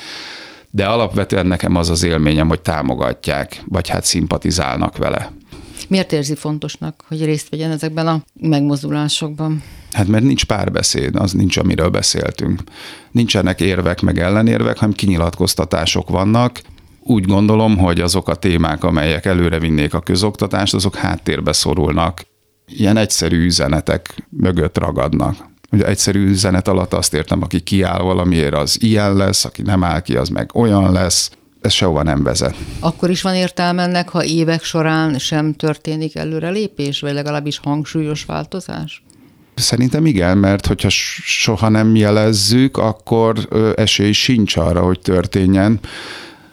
de alapvetően nekem az az élményem, hogy támogatják, vagy hát szimpatizálnak vele. Miért érzi fontosnak, hogy részt vegyen ezekben a megmozdulásokban? Hát mert nincs párbeszéd, az nincs, amiről beszéltünk. Nincsenek érvek meg ellenérvek, hanem kinyilatkoztatások vannak. Úgy gondolom, hogy azok a témák, amelyek előre vinnék a közoktatást, azok háttérbe szorulnak. Ilyen egyszerű üzenetek mögött ragadnak. Ugye egyszerű üzenet alatt azt értem, aki kiáll valamiért, az ilyen lesz, aki nem áll ki, az meg olyan lesz. Ez sehova nem vezet. Akkor is van értelme ennek, ha évek során sem történik előrelépés, vagy legalábbis hangsúlyos változás? Szerintem igen, mert hogyha soha nem jelezzük, akkor esély sincs arra, hogy történjen.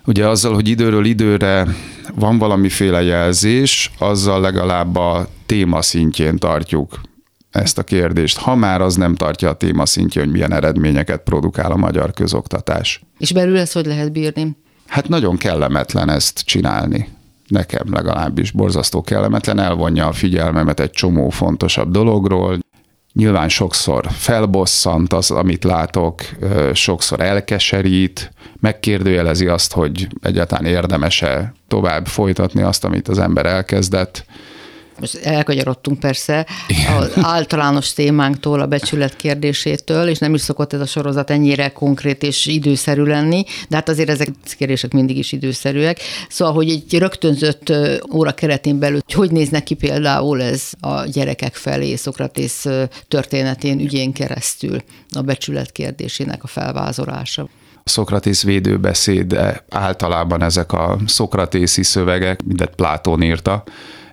Ugye azzal, hogy időről időre van valamiféle jelzés, azzal legalább a téma szintjén tartjuk ezt a kérdést, ha már az nem tartja a téma szintje, hogy milyen eredményeket produkál a magyar közoktatás. És belül ezt hogy lehet bírni? Hát nagyon kellemetlen ezt csinálni. Nekem legalábbis borzasztó kellemetlen, elvonja a figyelmemet egy csomó fontosabb dologról. Nyilván sokszor felbosszant az, amit látok, sokszor elkeserít, megkérdőjelezi azt, hogy egyáltalán érdemese tovább folytatni azt, amit az ember elkezdett most elkagyarodtunk persze az általános témánktól, a becsület kérdésétől, és nem is szokott ez a sorozat ennyire konkrét és időszerű lenni, de hát azért ezek a kérdések mindig is időszerűek. Szóval, hogy egy rögtönzött óra keretén belül, hogy hogy néz neki például ez a gyerekek felé Szokratész történetén ügyén keresztül a becsület kérdésének a felvázolása. Szokratész védőbeszéde általában ezek a szokratészi szövegek, mindet Plátón írta,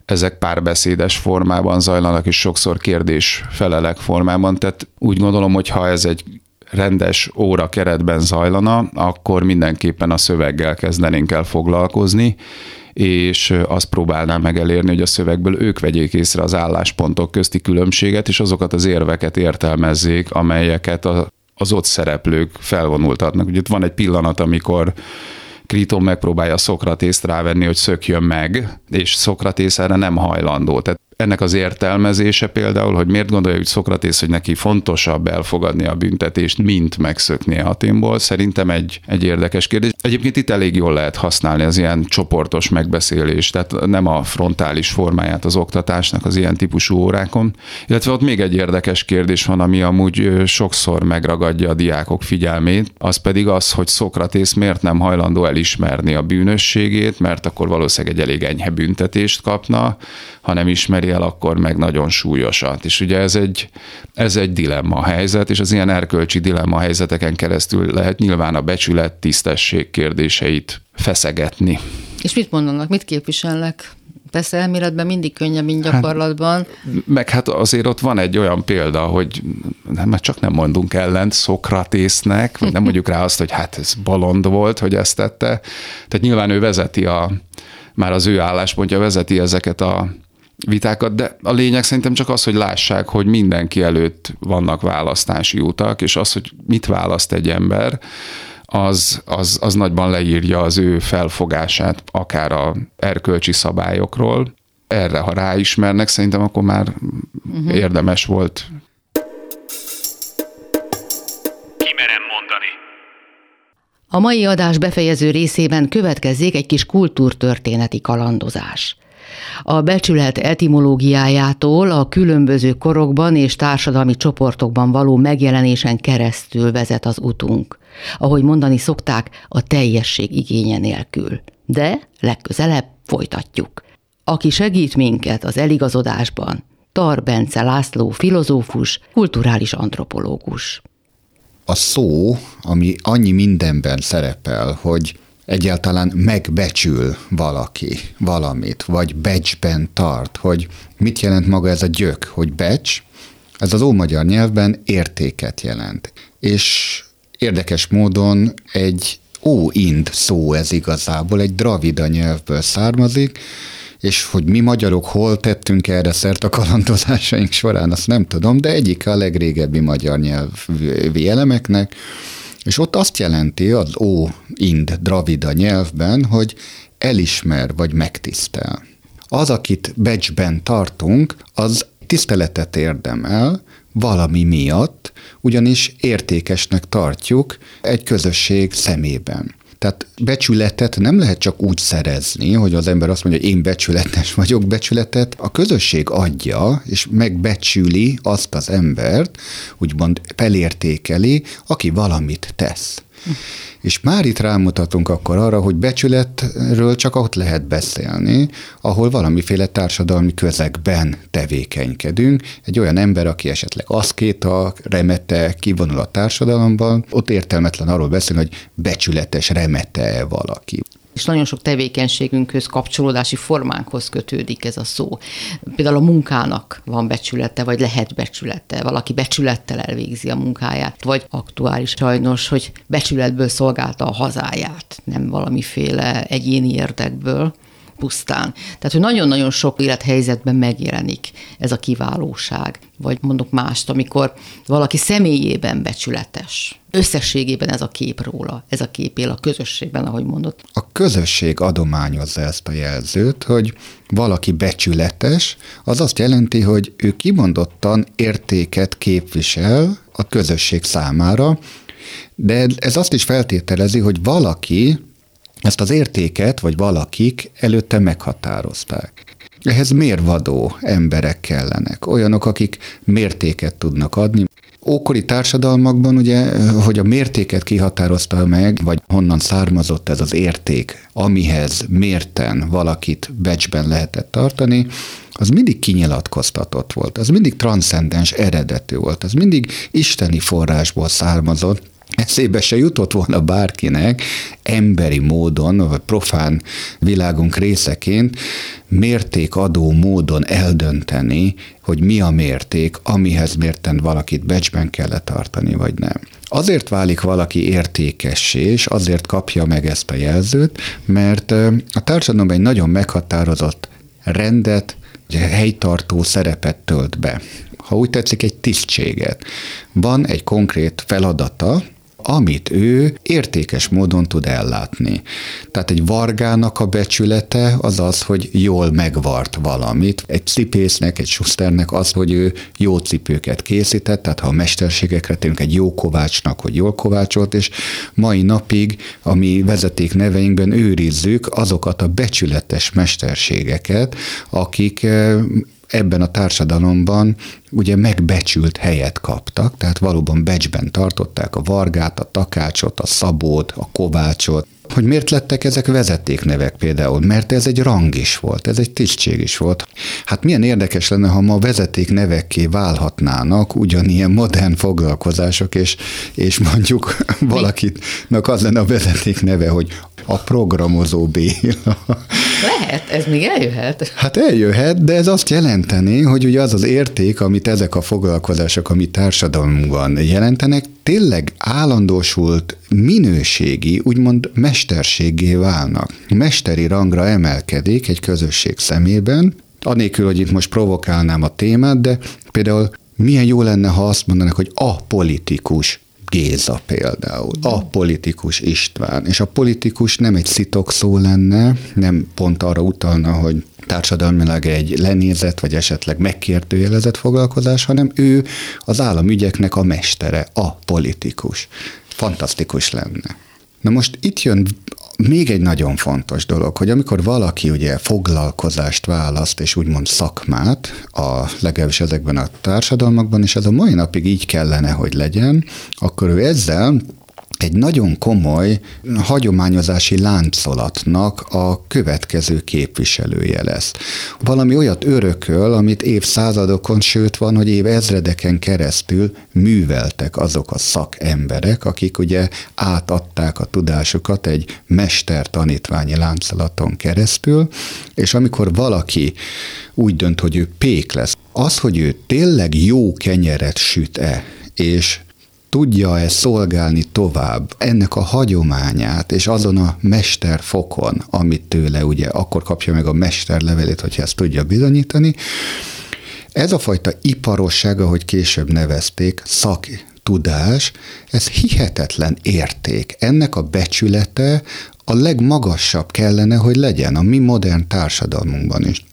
ezek párbeszédes formában zajlanak, és sokszor kérdés-felelek formában. Tehát úgy gondolom, hogy ha ez egy rendes óra keretben zajlana, akkor mindenképpen a szöveggel kezdenénk el foglalkozni, és azt próbálnám meg elérni, hogy a szövegből ők vegyék észre az álláspontok közti különbséget, és azokat az érveket értelmezzék, amelyeket az ott szereplők felvonultatnak. Ugye itt van egy pillanat, amikor Kriton megpróbálja Szokratészt rávenni, hogy szökjön meg, és Szokratész erre nem hajlandó. Tehát ennek az értelmezése például, hogy miért gondolja, hogy Szokratész, hogy neki fontosabb elfogadni a büntetést, mint megszökni Aténból, szerintem egy, egy érdekes kérdés. Egyébként itt elég jól lehet használni az ilyen csoportos megbeszélést, tehát nem a frontális formáját az oktatásnak az ilyen típusú órákon. Illetve ott még egy érdekes kérdés van, ami amúgy sokszor megragadja a diákok figyelmét, az pedig az, hogy Szokratész miért nem hajlandó elismerni a bűnösségét, mert akkor valószínűleg egy elég enyhe büntetést kapna, ha nem ismeri el, akkor meg nagyon súlyosat. És ugye ez egy, ez egy dilemma helyzet, és az ilyen erkölcsi dilemma helyzeteken keresztül lehet nyilván a becsület, tisztesség kérdéseit feszegetni. És mit mondanak, mit képviselnek? Persze elméletben mindig könnyebb, mint hát, gyakorlatban. Hát, meg hát azért ott van egy olyan példa, hogy nem, mert csak nem mondunk ellent Szokratésznek, vagy nem mondjuk rá azt, hogy hát ez bolond volt, hogy ezt tette. Tehát nyilván ő vezeti a, már az ő álláspontja vezeti ezeket a vitákat, de a lényeg szerintem csak az, hogy lássák, hogy mindenki előtt vannak választási utak, és az, hogy mit választ egy ember, az, az, az nagyban leírja az ő felfogását, akár a erkölcsi szabályokról. Erre, ha ráismernek, szerintem akkor már uh-huh. érdemes volt A mai adás befejező részében következzék egy kis kultúrtörténeti kalandozás. A becsület etimológiájától a különböző korokban és társadalmi csoportokban való megjelenésen keresztül vezet az utunk. Ahogy mondani szokták, a teljesség igénye nélkül. De legközelebb folytatjuk. Aki segít minket az eligazodásban, Tar Bence László filozófus, kulturális antropológus. A szó, ami annyi mindenben szerepel, hogy egyáltalán megbecsül valaki valamit, vagy becsben tart, hogy mit jelent maga ez a gyök, hogy becs, ez az ómagyar nyelvben értéket jelent. És érdekes módon egy ó-ind szó ez igazából, egy dravida nyelvből származik, és hogy mi magyarok hol tettünk erre szert a kalandozásaink során, azt nem tudom, de egyik a legrégebbi magyar nyelvi elemeknek, és ott azt jelenti az ó-ind dravida nyelvben, hogy elismer vagy megtisztel. Az, akit becsben tartunk, az tiszteletet érdemel valami miatt, ugyanis értékesnek tartjuk egy közösség szemében. Tehát becsületet nem lehet csak úgy szerezni, hogy az ember azt mondja, hogy én becsületes vagyok, becsületet a közösség adja, és megbecsüli azt az embert, úgymond felértékeli, aki valamit tesz. És már itt rámutatunk akkor arra, hogy becsületről csak ott lehet beszélni, ahol valamiféle társadalmi közegben tevékenykedünk. Egy olyan ember, aki esetleg aszkéta, remete, kivonul a társadalomban, ott értelmetlen arról beszélni, hogy becsületes remete-e valaki és nagyon sok tevékenységünkhöz, kapcsolódási formánkhoz kötődik ez a szó. Például a munkának van becsülete, vagy lehet becsülete, valaki becsülettel elvégzi a munkáját, vagy aktuális sajnos, hogy becsületből szolgálta a hazáját, nem valamiféle egyéni érdekből pusztán. Tehát, hogy nagyon-nagyon sok élethelyzetben megjelenik ez a kiválóság. Vagy mondok mást, amikor valaki személyében becsületes. Összességében ez a kép róla, ez a kép él a közösségben, ahogy mondott. A közösség adományozza ezt a jelzőt, hogy valaki becsületes, az azt jelenti, hogy ő kimondottan értéket képvisel a közösség számára, de ez azt is feltételezi, hogy valaki ezt az értéket, vagy valakik előtte meghatározták. Ehhez mérvadó emberek kellenek, olyanok, akik mértéket tudnak adni. Ókori társadalmakban ugye, hogy a mértéket kihatározta meg, vagy honnan származott ez az érték, amihez mérten valakit becsben lehetett tartani, az mindig kinyilatkoztatott volt, az mindig transzcendens eredetű volt, az mindig isteni forrásból származott, eszébe se jutott volna bárkinek emberi módon, vagy profán világunk részeként mértékadó módon eldönteni, hogy mi a mérték, amihez mérten valakit becsben kellett tartani, vagy nem. Azért válik valaki értékessé, és azért kapja meg ezt a jelzőt, mert a társadalomban egy nagyon meghatározott rendet, egy helytartó szerepet tölt be. Ha úgy tetszik, egy tisztséget. Van egy konkrét feladata, amit ő értékes módon tud ellátni. Tehát egy vargának a becsülete az az, hogy jól megvart valamit. Egy cipésznek, egy suszternek az, hogy ő jó cipőket készített, tehát ha a mesterségekre térünk egy jó kovácsnak, hogy jól kovácsolt, és mai napig a mi vezeték neveinkben őrizzük azokat a becsületes mesterségeket, akik eh, ebben a társadalomban ugye megbecsült helyet kaptak, tehát valóban becsben tartották a vargát, a takácsot, a szabót, a kovácsot, hogy miért lettek ezek vezetéknevek például? Mert ez egy rang is volt, ez egy tisztség is volt. Hát milyen érdekes lenne, ha ma vezetéknevekké válhatnának ugyanilyen modern foglalkozások, és, és mondjuk <laughs> valakinek az lenne a vezetékneve, hogy a programozó Béla. Lehet, ez még eljöhet. Hát eljöhet, de ez azt jelenteni, hogy ugye az az érték, amit ezek a foglalkozások a mi társadalmunkban jelentenek, tényleg állandósult minőségi, úgymond mesterségé válnak. Mesteri rangra emelkedik egy közösség szemében, anélkül, hogy itt most provokálnám a témát, de például milyen jó lenne, ha azt mondanak, hogy a politikus Géza például, a politikus István, és a politikus nem egy szitok szó lenne, nem pont arra utalna, hogy társadalmilag egy lenézett, vagy esetleg megkérdőjelezett foglalkozás, hanem ő az államügyeknek a mestere, a politikus. Fantasztikus lenne. Na most itt jön még egy nagyon fontos dolog, hogy amikor valaki ugye foglalkozást választ, és úgymond szakmát, a legalábbis ezekben a társadalmakban, és ez a mai napig így kellene, hogy legyen, akkor ő ezzel egy nagyon komoly hagyományozási láncolatnak a következő képviselője lesz. Valami olyat örököl, amit évszázadokon, sőt van, hogy év ezredeken keresztül műveltek azok a szakemberek, akik ugye átadták a tudásukat egy mester-tanítványi láncolaton keresztül, és amikor valaki úgy dönt, hogy ő pék lesz, az, hogy ő tényleg jó kenyeret süt-e, és tudja-e szolgálni tovább ennek a hagyományát, és azon a mesterfokon, amit tőle ugye akkor kapja meg a mesterlevelét, hogyha ezt tudja bizonyítani, ez a fajta iparosság, ahogy később nevezték, szak tudás, ez hihetetlen érték. Ennek a becsülete a legmagasabb kellene, hogy legyen a mi modern társadalmunkban is.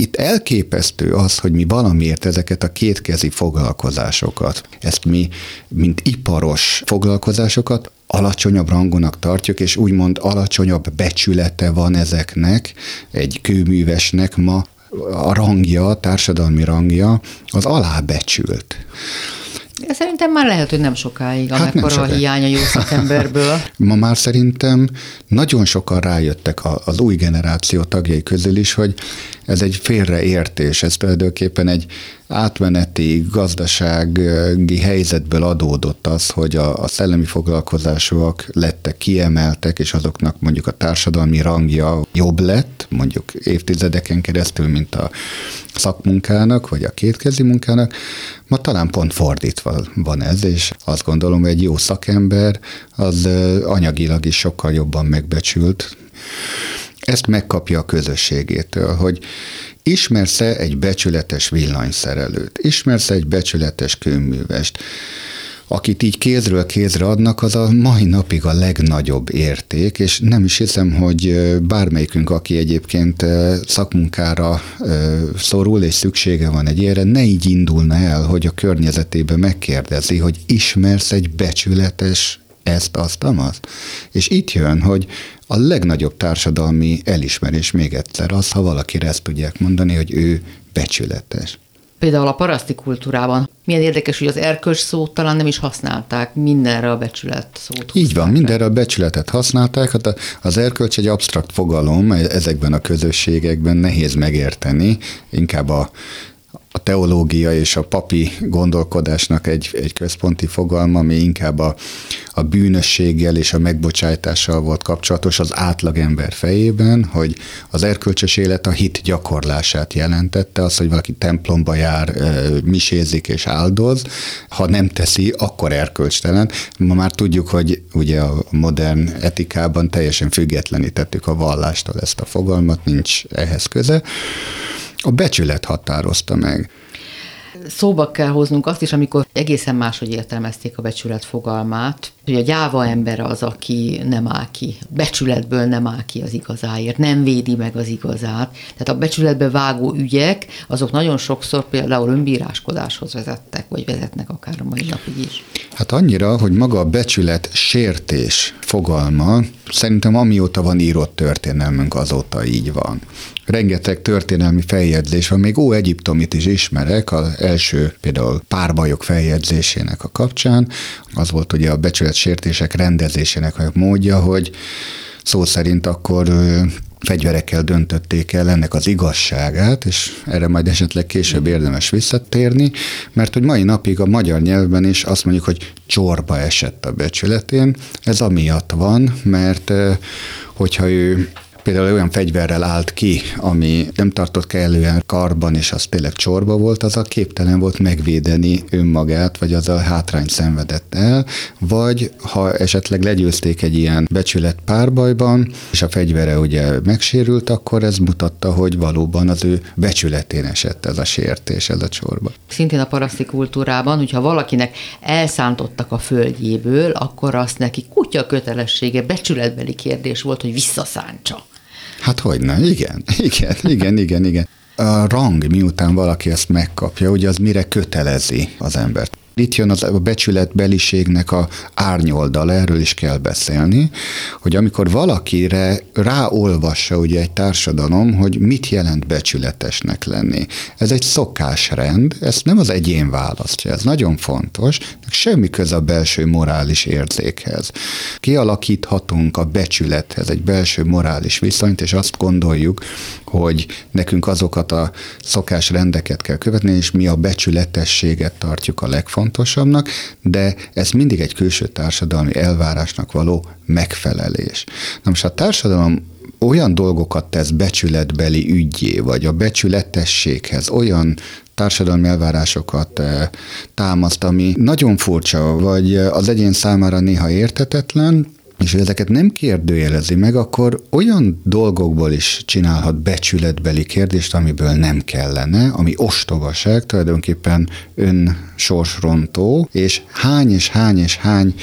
Itt elképesztő az, hogy mi valamiért ezeket a kétkezi foglalkozásokat, ezt mi, mint iparos foglalkozásokat alacsonyabb rangonak tartjuk, és úgymond alacsonyabb becsülete van ezeknek, egy kőművesnek ma a rangja, a társadalmi rangja, az alábecsült. Szerintem már lehet, hogy nem sokáig, hát amikor a hiánya jó szakemberből. <laughs> Ma már szerintem nagyon sokan rájöttek az új generáció tagjai közül is, hogy ez egy félreértés, ez tulajdonképpen egy átmeneti gazdasági helyzetből adódott az, hogy a, a szellemi foglalkozásúak lettek kiemeltek, és azoknak mondjuk a társadalmi rangja jobb lett, mondjuk évtizedeken keresztül, mint a szakmunkának, vagy a kétkezi munkának. Ma talán pont fordítva van ez, és azt gondolom, hogy egy jó szakember az anyagilag is sokkal jobban megbecsült, ezt megkapja a közösségétől, hogy ismersz-e egy becsületes villanyszerelőt, ismersz-e egy becsületes kőművest, akit így kézről kézre adnak, az a mai napig a legnagyobb érték, és nem is hiszem, hogy bármelyikünk, aki egyébként szakmunkára szorul, és szüksége van egy ilyenre, ne így indulna el, hogy a környezetébe megkérdezi, hogy ismersz egy becsületes ezt, azt, amaz. És itt jön, hogy a legnagyobb társadalmi elismerés még egyszer az, ha valakire ezt tudják mondani, hogy ő becsületes. Például a paraszti kultúrában. Milyen érdekes, hogy az erkölcs szót talán nem is használták, mindenre a becsület szót. Így van, mindenre a becsületet használták. Hát az erkölcs egy absztrakt fogalom, ezekben a közösségekben nehéz megérteni, inkább a a teológia és a papi gondolkodásnak egy, egy központi fogalma, ami inkább a, a bűnösséggel és a megbocsájtással volt kapcsolatos az átlagember fejében, hogy az erkölcsös élet a hit gyakorlását jelentette, az, hogy valaki templomba jár, misézik és áldoz, ha nem teszi, akkor erkölcstelen. Ma már tudjuk, hogy ugye a modern etikában teljesen függetlenítettük a vallástól ezt a fogalmat, nincs ehhez köze. A becsület határozta meg szóba kell hoznunk azt is, amikor egészen máshogy értelmezték a becsület fogalmát, hogy a gyáva ember az, aki nem áll ki, becsületből nem áll ki az igazáért, nem védi meg az igazát. Tehát a becsületbe vágó ügyek, azok nagyon sokszor például önbíráskodáshoz vezettek, vagy vezetnek akár a mai napig is. Hát annyira, hogy maga a becsület sértés fogalma, szerintem amióta van írott történelmünk, azóta így van rengeteg történelmi feljegyzés van, még Ó-Egyiptomit is ismerek, az első például párbajok feljegyzésének a kapcsán, az volt ugye a becsületsértések rendezésének a módja, hogy szó szerint akkor fegyverekkel döntötték el ennek az igazságát, és erre majd esetleg később érdemes visszatérni, mert hogy mai napig a magyar nyelvben is azt mondjuk, hogy csorba esett a becsületén. Ez amiatt van, mert hogyha ő például olyan fegyverrel állt ki, ami nem tartott kellően karban, és az tényleg csorba volt, az a képtelen volt megvédeni önmagát, vagy az a hátrány szenvedett el, vagy ha esetleg legyőzték egy ilyen becsület párbajban, és a fegyvere ugye megsérült, akkor ez mutatta, hogy valóban az ő becsületén esett ez a sértés, ez a csorba. Szintén a paraszti kultúrában, hogyha valakinek elszántottak a földjéből, akkor azt neki kutya kötelessége, becsületbeli kérdés volt, hogy visszaszántsa. Hát hogy ne? Igen, <laughs> igen, igen, igen, igen. A rang, miután valaki ezt megkapja, ugye az mire kötelezi az embert. Itt jön az a becsületbeliségnek a árnyoldal, erről is kell beszélni, hogy amikor valakire ráolvassa ugye egy társadalom, hogy mit jelent becsületesnek lenni. Ez egy szokásrend, ezt nem az egyén választja, ez nagyon fontos, semmi köze a belső morális érzékhez. Kialakíthatunk a becsülethez egy belső morális viszonyt, és azt gondoljuk, hogy nekünk azokat a szokásrendeket kell követni, és mi a becsületességet tartjuk a legfontosabbnak, de ez mindig egy külső társadalmi elvárásnak való megfelelés. Na most a társadalom olyan dolgokat tesz becsületbeli ügyé, vagy a becsületességhez olyan társadalmi elvárásokat eh, támaszt, ami nagyon furcsa, vagy az egyén számára néha értetetlen, és ezeket nem kérdőjelezi meg, akkor olyan dolgokból is csinálhat becsületbeli kérdést, amiből nem kellene, ami ostobaság, tulajdonképpen önsorsrontó, és hány és hány és hány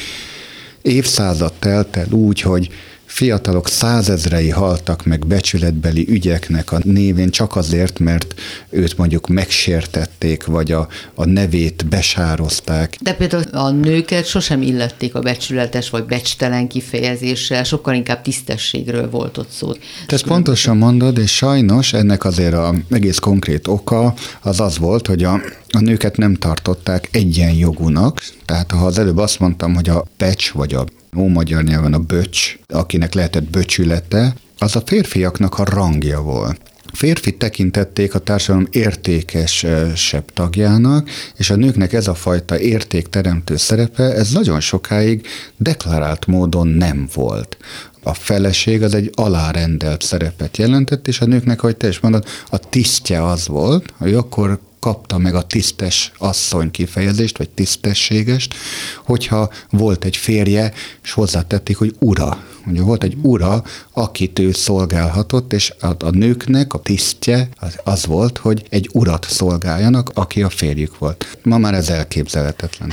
évszázad telt el úgy, hogy Fiatalok százezrei haltak meg becsületbeli ügyeknek a névén csak azért, mert őt mondjuk megsértették, vagy a, a nevét besározták. De például a nőket sosem illették a becsületes vagy becstelen kifejezéssel, sokkal inkább tisztességről volt ott szó. Te ezt pontosan mondod, és sajnos ennek azért a egész konkrét oka az az volt, hogy a, a nőket nem tartották egyenjogúnak, tehát ha az előbb azt mondtam, hogy a becs vagy a magyar nyelven a böcs, akinek lehetett böcsülete, az a férfiaknak a rangja volt férfi tekintették a társadalom értékesebb tagjának, és a nőknek ez a fajta értékteremtő szerepe, ez nagyon sokáig deklarált módon nem volt. A feleség az egy alárendelt szerepet jelentett, és a nőknek, ahogy te is mondod, a tisztje az volt, hogy akkor kapta meg a tisztes asszony kifejezést, vagy tisztességest, hogyha volt egy férje, és hozzátették, hogy ura. Ugye volt egy ura, akit ő szolgálhatott, és a, a nőknek a tisztje az, az volt, hogy egy urat szolgáljanak, aki a férjük volt. Ma már ez elképzelhetetlen.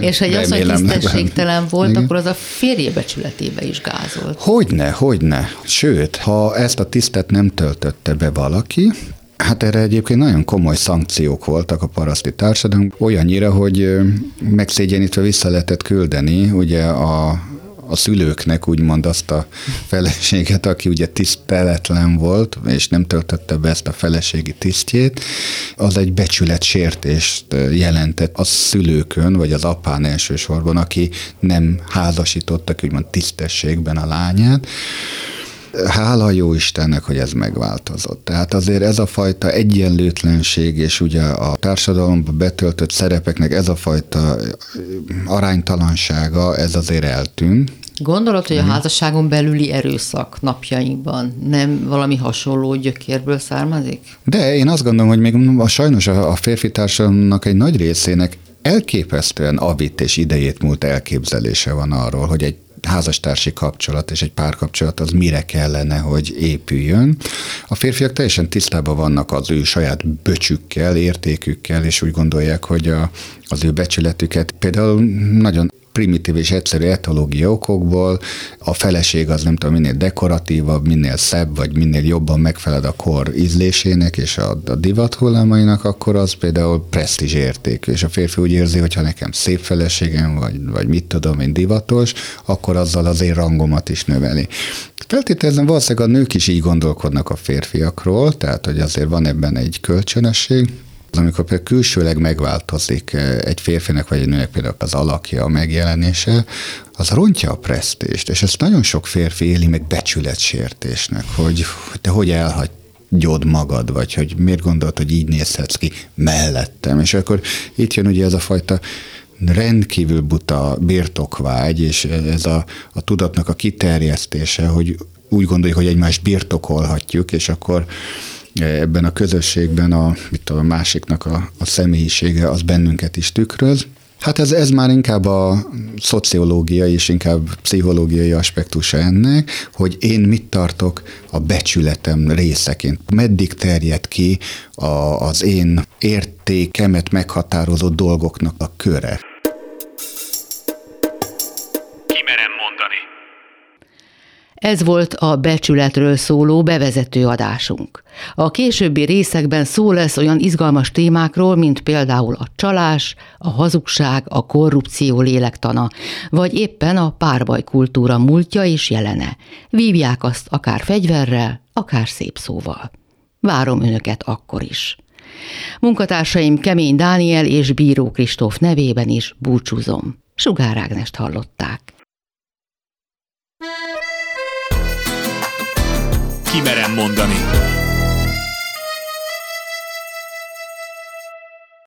és hogy az, hogy tisztességtelen volt, Igen. akkor az a férje becsületébe is gázolt. Hogyne, hogyne. Sőt, ha ezt a tisztet nem töltötte be valaki, Hát erre egyébként nagyon komoly szankciók voltak a paraszti társadalom, olyannyira, hogy megszégyenítve vissza lehetett küldeni ugye a, a szülőknek úgymond azt a feleséget, aki ugye tiszteletlen volt, és nem töltötte be ezt a feleségi tisztjét, az egy becsületsértést jelentett a szülőkön, vagy az apán elsősorban, aki nem házasítottak úgymond tisztességben a lányát. Hála jó Istennek, hogy ez megváltozott. Tehát azért ez a fajta egyenlőtlenség, és ugye a társadalomba betöltött szerepeknek ez a fajta aránytalansága, ez azért eltűnt. Gondolod, hogy a házasságon belüli erőszak napjainkban nem valami hasonló gyökérből származik? De én azt gondolom, hogy még a, sajnos a férfi társadalomnak egy nagy részének elképesztően avit és idejét múlt elképzelése van arról, hogy egy házastársi kapcsolat és egy párkapcsolat az mire kellene, hogy épüljön. A férfiak teljesen tisztában vannak az ő saját böcsükkel, értékükkel, és úgy gondolják, hogy a, az ő becsületüket például nagyon primitív és egyszerű etológiai okokból. A feleség az nem tudom, minél dekoratívabb, minél szebb, vagy minél jobban megfelel a kor ízlésének és a, a divat hullámainak, akkor az például presztízs értékű, és a férfi úgy érzi, hogy ha nekem szép feleségem, vagy, vagy mit tudom én divatos, akkor azzal az én rangomat is növeli. Feltételezem, valószínűleg a nők is így gondolkodnak a férfiakról, tehát hogy azért van ebben egy kölcsönösség, amikor például külsőleg megváltozik eh, egy férfinek vagy egy nőnek például az alakja, a megjelenése, az rontja a presztést, és ezt nagyon sok férfi éli meg becsületsértésnek, hogy te hogy elhagy gyod magad, vagy hogy miért gondolod, hogy így nézhetsz ki mellettem. És akkor itt jön ugye ez a fajta rendkívül buta birtokvágy, és ez a, a tudatnak a kiterjesztése, hogy úgy gondoljuk, hogy egymást birtokolhatjuk, és akkor ebben a közösségben a, mit a másiknak a, a személyisége az bennünket is tükröz. Hát ez, ez már inkább a szociológiai és inkább pszichológiai aspektusa ennek, hogy én mit tartok a becsületem részeként. Meddig terjed ki a, az én értékemet meghatározó dolgoknak a köre. Ez volt a becsületről szóló bevezető adásunk. A későbbi részekben szó lesz olyan izgalmas témákról, mint például a csalás, a hazugság, a korrupció lélektana, vagy éppen a párbajkultúra múltja és jelene. Vívják azt akár fegyverrel, akár szép szóval. Várom önöket akkor is. Munkatársaim Kemény Dániel és Bíró Kristóf nevében is búcsúzom. Sugár Ágnest hallották. Kimerem mondani.